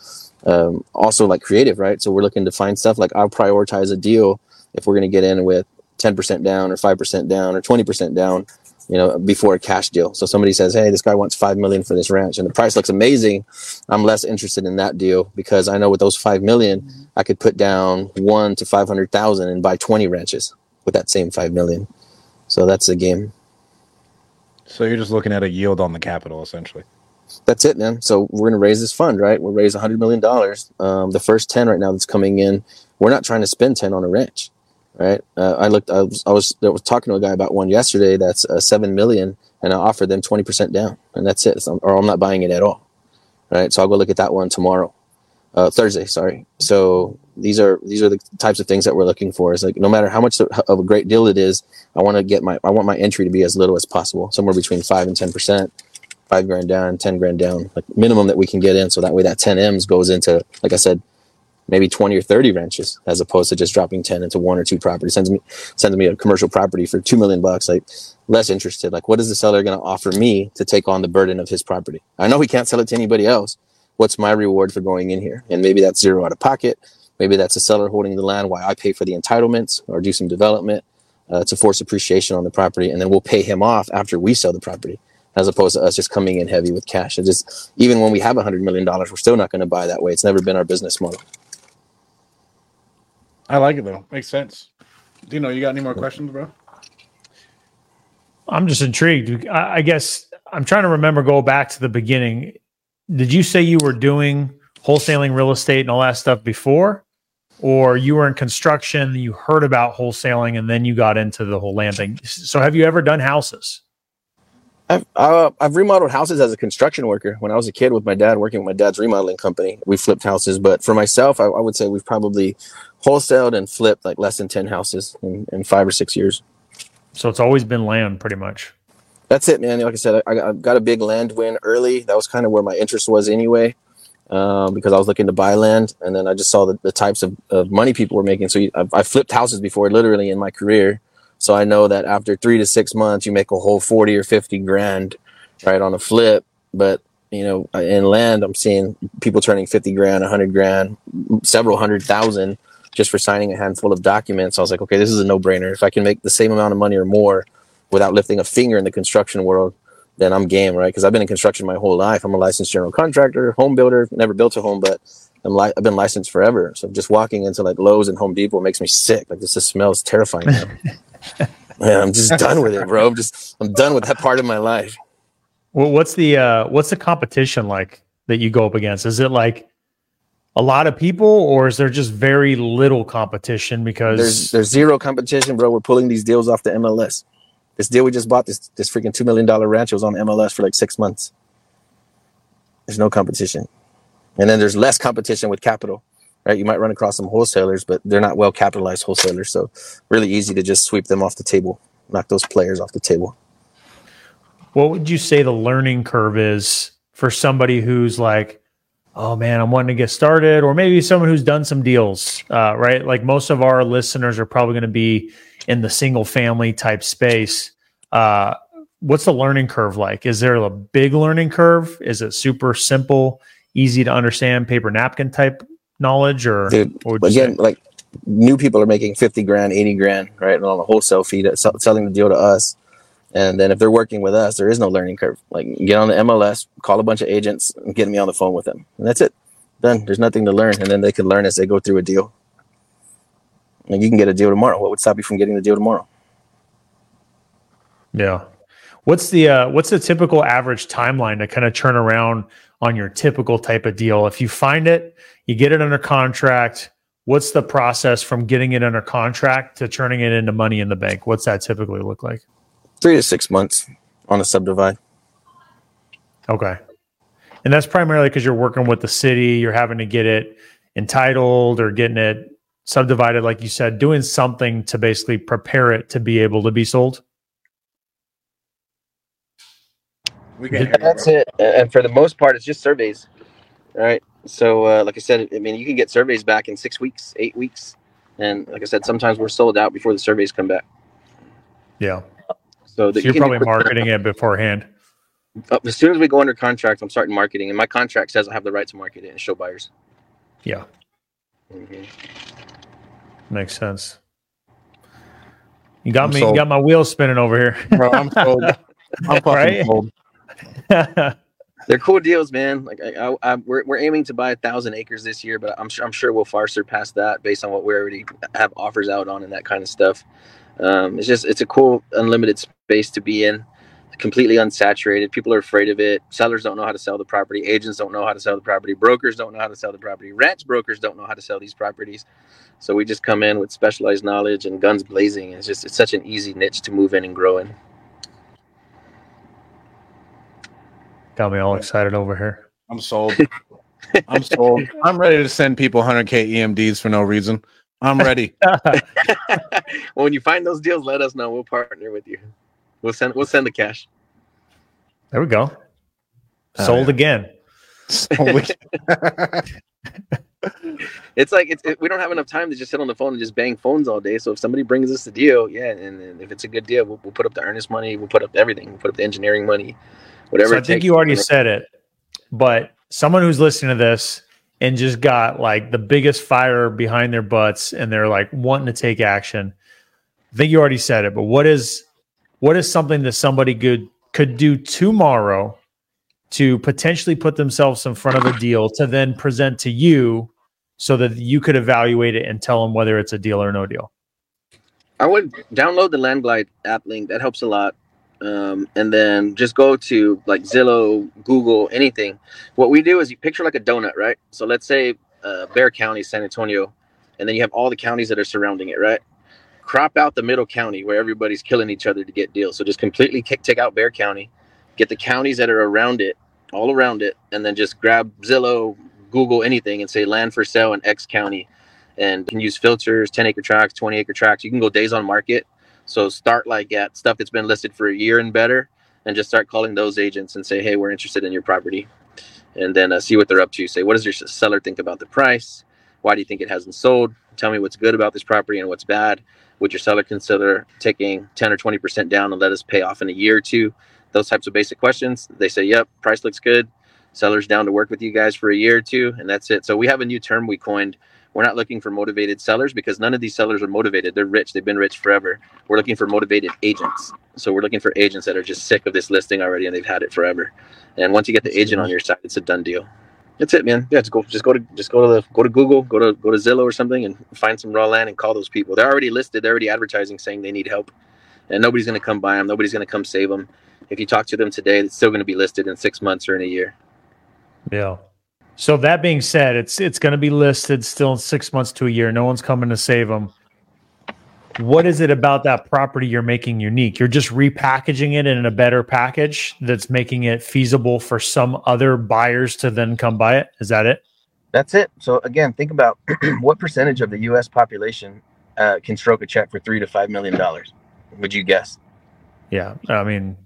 um, also like creative, right? So we're looking to find stuff like I'll prioritize a deal if we're going to get in with 10% down or 5% down or 20% down, you know, before a cash deal. So somebody says, Hey, this guy wants 5 million for this ranch and the price looks amazing. I'm less interested in that deal because I know with those 5 million, I could put down one to 500,000 and buy 20 ranches with that same 5 million. So that's the game. So you're just looking at a yield on the capital, essentially. That's it, man. So we're gonna raise this fund, right? We'll raise a hundred million dollars. Um, the first ten right now that's coming in, we're not trying to spend ten on a ranch, right? Uh, I looked, I was, I was, I was talking to a guy about one yesterday that's uh, seven million, and I offered them twenty percent down, and that's it. Or I'm not buying it at all, right? So I'll go look at that one tomorrow, uh, Thursday. Sorry. So these are these are the types of things that we're looking for. Is like no matter how much of a great deal it is, I want to get my I want my entry to be as little as possible, somewhere between five and ten percent five grand down, 10 grand down, like minimum that we can get in. So that way that 10 M's goes into, like I said, maybe 20 or 30 ranches as opposed to just dropping 10 into one or two properties. Sends me, sends me a commercial property for 2 million bucks. Like less interested. Like what is the seller going to offer me to take on the burden of his property? I know he can't sell it to anybody else. What's my reward for going in here? And maybe that's zero out of pocket. Maybe that's a seller holding the land while I pay for the entitlements or do some development uh, to force appreciation on the property. And then we'll pay him off after we sell the property as opposed to us just coming in heavy with cash. And just even when we have a hundred million dollars, we're still not going to buy that way. It's never been our business model. I like it though. Makes sense. Dino, you got any more questions, bro? I'm just intrigued. I guess I'm trying to remember. Go back to the beginning. Did you say you were doing wholesaling real estate and all that stuff before, or you were in construction? You heard about wholesaling and then you got into the whole land thing. So, have you ever done houses? I've uh, I've remodeled houses as a construction worker. When I was a kid with my dad, working with my dad's remodeling company, we flipped houses. But for myself, I, I would say we've probably wholesaled and flipped like less than ten houses in, in, five or six years. So it's always been land, pretty much. That's it, man. Like I said, I, I got a big land win early. That was kind of where my interest was anyway, um, because I was looking to buy land, and then I just saw the, the types of, of money people were making. So I, I flipped houses before, literally in my career so I know that after three to six months, you make a whole 40 or 50 grand, right, on a flip. But, you know, in land, I'm seeing people turning 50 grand, 100 grand, several hundred thousand just for signing a handful of documents. I was like, okay, this is a no brainer. If I can make the same amount of money or more without lifting a finger in the construction world, then I'm game, right? Because I've been in construction my whole life. I'm a licensed general contractor, home builder, never built a home, but I'm li- I've been licensed forever. So just walking into like Lowe's and Home Depot makes me sick. Like this just smells terrifying. Man, I'm just done with it, bro. I'm just I'm done with that part of my life. Well, what's the uh what's the competition like that you go up against? Is it like a lot of people or is there just very little competition because there's there's zero competition, bro. We're pulling these deals off the MLS. This deal we just bought, this this freaking two million dollar ranch was on MLS for like six months. There's no competition. And then there's less competition with capital right? You might run across some wholesalers, but they're not well capitalized wholesalers. So really easy to just sweep them off the table, knock those players off the table. What would you say the learning curve is for somebody who's like, oh man, I'm wanting to get started, or maybe someone who's done some deals, uh, right? Like most of our listeners are probably going to be in the single family type space. Uh, what's the learning curve like? Is there a big learning curve? Is it super simple, easy to understand, paper napkin type knowledge or Dude, again like new people are making 50 grand 80 grand right on a wholesale fee selling the deal to us. And then if they're working with us there is no learning curve. Like get on the mls call a bunch of agents and get me on the phone with them. And that's it. Then there's nothing to learn. And then they can learn as they go through a deal. And you can get a deal tomorrow. What would stop you from getting the deal tomorrow? Yeah what's the uh, what's the typical average timeline to kind of turn around on your typical type of deal if you find it you get it under contract. What's the process from getting it under contract to turning it into money in the bank? What's that typically look like? Three to six months on a subdivide. Okay. And that's primarily because you're working with the city, you're having to get it entitled or getting it subdivided, like you said, doing something to basically prepare it to be able to be sold. We get That's it. And for the most part, it's just surveys, right? So, uh, like I said, I mean, you can get surveys back in six weeks, eight weeks, and like I said, sometimes we're sold out before the surveys come back. Yeah. So, so you're probably marketing it beforehand. Uh, as soon as we go under contract, I'm starting marketing, and my contract says I have the right to market it and show buyers. Yeah. Mm-hmm. Makes sense. You got I'm me. Sold. You got my wheels spinning over here. Bro, I'm sold. I'm fucking right? sold. They're cool deals, man. Like I, I, I, we're, we're aiming to buy a thousand acres this year, but I'm sure I'm sure we'll far surpass that based on what we already have offers out on and that kind of stuff. Um, it's just it's a cool unlimited space to be in. completely unsaturated. People are afraid of it. Sellers don't know how to sell the property. Agents don't know how to sell the property. Brokers don't know how to sell the property. Ranch brokers don't know how to sell these properties. So we just come in with specialized knowledge and guns blazing. It's just it's such an easy niche to move in and grow in. Got me all excited over here. I'm sold. I'm sold. I'm ready to send people 100k EMDs for no reason. I'm ready. well, when you find those deals, let us know. We'll partner with you. We'll send we'll send the cash. There we go. Sold oh, yeah. again. Sold it's like it's it, we don't have enough time to just sit on the phone and just bang phones all day. So if somebody brings us a deal, yeah, and, and if it's a good deal, we'll, we'll, put up the earnest money, we'll put up everything, we'll put up the engineering money, whatever. So I think you already said it, but someone who's listening to this and just got like the biggest fire behind their butts and they're like wanting to take action. I think you already said it, but what is what is something that somebody could could do tomorrow to potentially put themselves in front of a deal to then present to you so that you could evaluate it and tell them whether it's a deal or no deal? I would download the Landglide app link. That helps a lot. Um, and then just go to like Zillow, Google, anything. What we do is you picture like a donut, right? So let's say uh, Bexar County, San Antonio, and then you have all the counties that are surrounding it, right? Crop out the middle county where everybody's killing each other to get deals. So just completely kick, take out Bexar County, get the counties that are around it, all around it, and then just grab Zillow, Google anything, and say land for sale in X county, and you can use filters, 10 acre tracts, 20 acre tracts. You can go days on market so start like at stuff that's been listed for a year and better, and just start calling those agents and say, hey, we're interested in your property, and then uh, see what they're up to. Say, what does your seller think about the price? Why do you think it hasn't sold? Tell me what's good about this property and what's bad. Would your seller consider taking 10 or 20% down and let us pay off in a year or two? Those types of basic questions. They say, yep, price looks good. Seller's down to work with you guys for a year or two, and that's it. So we have a new term we coined we're not looking for motivated sellers because none of these sellers are motivated. They're rich. They've been rich forever. We're looking for motivated agents. So we're looking for agents that are just sick of this listing already and they've had it forever. And once you get the agent on your side, it's a done deal. That's it, man. Yeah, just go, just go to, just go to the, go to Google, go to, go to Zillow or something, and find some raw land and call those people. They're already listed. They're already advertising saying they need help, and nobody's going to come buy them. Nobody's going to come save them. If you talk to them today, it's still going to be listed in six months or in a year. Yeah. So that being said, it's it's going to be listed still in six months to a year. No one's coming to save them. What is it about that property you're making unique? You're just repackaging it in a better package that's making it feasible for some other buyers to then come buy it. Is that it? That's it. So again, think about what percentage of the U.S. population uh, can stroke a check for three to five million dollars. Would you guess? Yeah, I mean,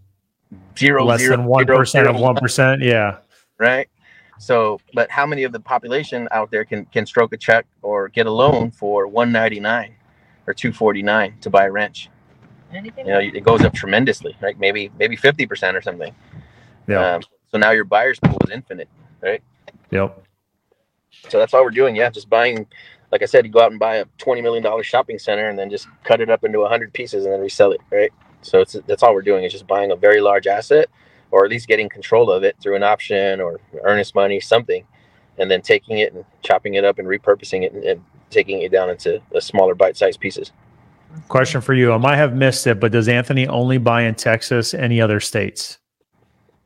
zero less zero, than one percent of one percent. Yeah, right. So, but how many of the population out there can can stroke a check or get a loan for 199 or 249 to buy a wrench? Anything you know, it goes up tremendously, right? Maybe maybe 50% or something. Yeah. Um, so now your buyer's pool is infinite, right? Yep. So that's all we're doing. Yeah, just buying. Like I said, you go out and buy a twenty million dollar shopping center and then just cut it up into hundred pieces and then resell it, right? So it's that's all we're doing is just buying a very large asset or at least getting control of it through an option or earnest money, something, and then taking it and chopping it up and repurposing it and, and taking it down into a smaller bite-sized pieces. Question for you: I might have missed it, but does Anthony only buy in Texas? Any other states?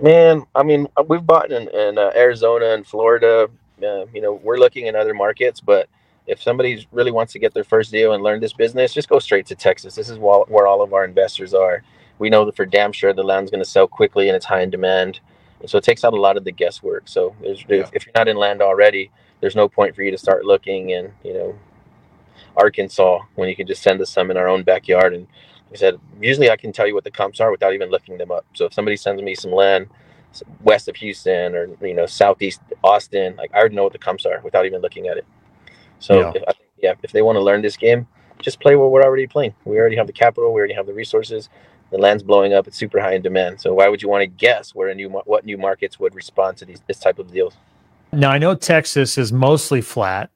Man, I mean, uh, we've bought in, in uh, Arizona and Florida. Uh, you know, we're looking in other markets, but if somebody really wants to get their first deal and learn this business, just go straight to Texas. This is where all of our investors are we know that for damn sure the land's going to sell quickly and it's high in demand. And so it takes out a lot of the guesswork. So yeah. if, if, you're not in land already, there's no point for you to start looking in, you know, Arkansas when you can just send us some in our own backyard. And like I said, usually I can tell you what the comps are without even looking them up. So if somebody sends me some land west of Houston or, you know, Southeast Austin, like I already know what the comps are without even looking at it. So yeah, if, yeah, if they want to learn this game, just play what we're already playing. We already have the capital. We already have the resources the land's blowing up. It's super high in demand. So why would you want to guess where a new what new markets would respond to these this type of deals? Now I know Texas is mostly flat,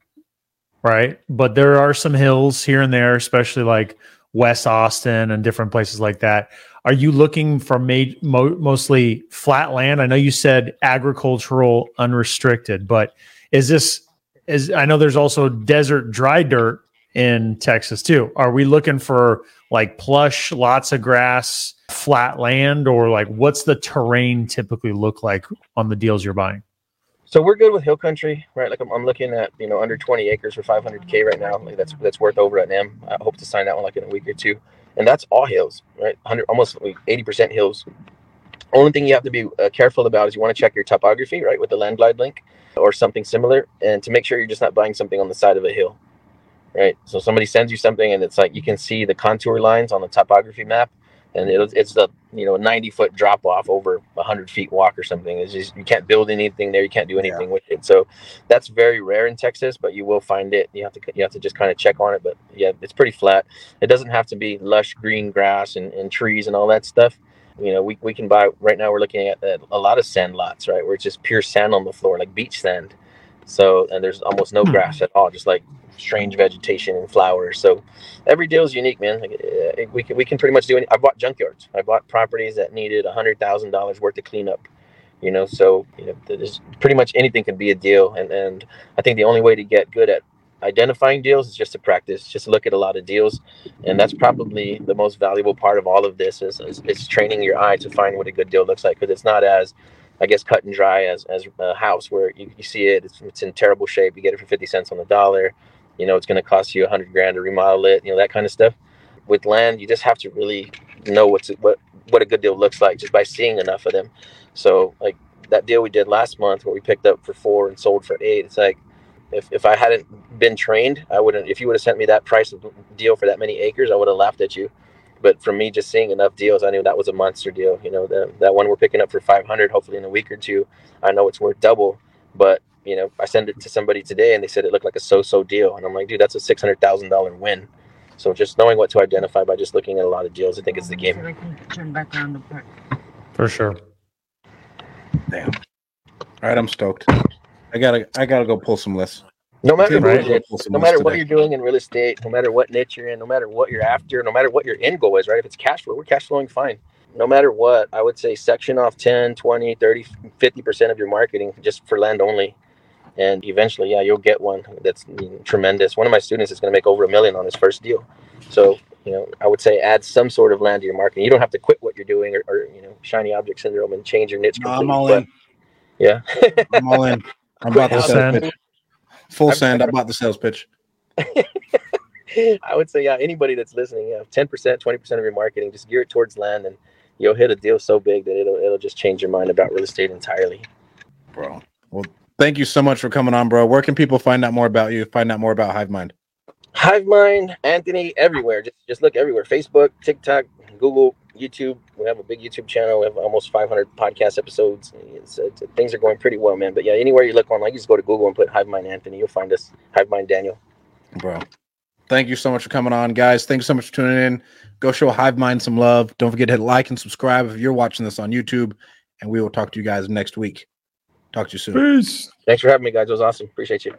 right? But there are some hills here and there, especially like West Austin and different places like that. Are you looking for made, mo- mostly flat land? I know you said agricultural unrestricted, but is this is I know there's also desert dry dirt in Texas too. Are we looking for like plush, lots of grass, flat land, or like what's the terrain typically look like on the deals you're buying? So we're good with hill country, right? Like I'm, I'm looking at you know under 20 acres for 500k right now. Like that's that's worth over at M. I hope to sign that one like in a week or two, and that's all hills, right? 100 almost like 80% hills. Only thing you have to be uh, careful about is you want to check your topography, right, with the land Landglide link or something similar, and to make sure you're just not buying something on the side of a hill, right? So somebody sends you something and it's like you can see the contour lines on the topography map, and it, it's the you know 90 foot drop off over 100 feet walk or something. It's just you can't build anything there, you can't do anything yeah. with it. So that's very rare in Texas, but you will find it. You have to you have to just kind of check on it, but yeah, it's pretty flat. It doesn't have to be lush green grass and, and trees and all that stuff you know, we, we can buy right now. We're looking at a lot of sand lots, right, where it's just pure sand on the floor, like beach sand. So, and there's almost no hmm. grass at all, just like strange vegetation and flowers. So, every deal is unique, man. Like, uh, we can we can pretty much do any. I bought junkyards. I bought properties that needed a hundred thousand dollars worth of cleanup. You know, so you know, there's pretty much anything can be a deal. And and I think the only way to get good at identifying deals is just to practice, just look at a lot of deals. And that's probably the most valuable part of all of this is, is, is training your eye to find what a good deal looks like. Cause it's not as, I guess, cut and dry as, as a house where you, you see it, it's, it's in terrible shape. You get it for 50 cents on the dollar. You know, it's going to cost you a hundred grand to remodel it, you know, that kind of stuff. With land, you just have to really know what's what, what a good deal looks like just by seeing enough of them. So like that deal we did last month where we picked up for four and sold for eight, it's like, if, if I hadn't been trained, I wouldn't. If you would have sent me that price of deal for that many acres, I would have laughed at you. But from me just seeing enough deals, I knew that was a monster deal. You know, the, that one we're picking up for 500, hopefully in a week or two, I know it's worth double. But you know, I sent it to somebody today, and they said it looked like a so-so deal, and I'm like, dude, that's a six hundred thousand dollar win. So just knowing what to identify by just looking at a lot of deals, I think is the game. turn back around the part. For sure. Damn. All right, I'm stoked. I gotta I gotta go pull some lists. No matter right. no matter what you're doing in real estate, no matter what niche you're in, no matter what you're after, no matter what your end goal is, right? If it's cash flow, we're cash flowing fine. No matter what, I would say section off 10, 20, 30, 50% of your marketing just for land only. And eventually, yeah, you'll get one that's tremendous. One of my students is going to make over a million on his first deal. So, you know, I would say add some sort of land to your marketing. You don't have to quit what you're doing or, or you know, shiny object syndrome and change your niche. No, I'm all in. Yeah. I'm all in. I'm about to send full send. I'm about the sales pitch. I would say, yeah, anybody that's listening, yeah, 10%, 20% of your marketing, just gear it towards land and you'll hit a deal so big that it'll it'll just change your mind about real estate entirely. Bro. Well, thank you so much for coming on, bro. Where can people find out more about you, find out more about HiveMind? HiveMind, Anthony, everywhere. Just just look everywhere. Facebook, TikTok, Google, YouTube. We have a big YouTube channel. We have almost 500 podcast episodes. It's, it's, things are going pretty well, man. But yeah, anywhere you look online, you just go to Google and put HiveMind Anthony. You'll find us. HiveMind Daniel. Bro, thank you so much for coming on, guys. Thanks so much for tuning in. Go show HiveMind some love. Don't forget to hit like and subscribe if you're watching this on YouTube. And we will talk to you guys next week. Talk to you soon. Peace. Thanks for having me, guys. It was awesome. Appreciate you.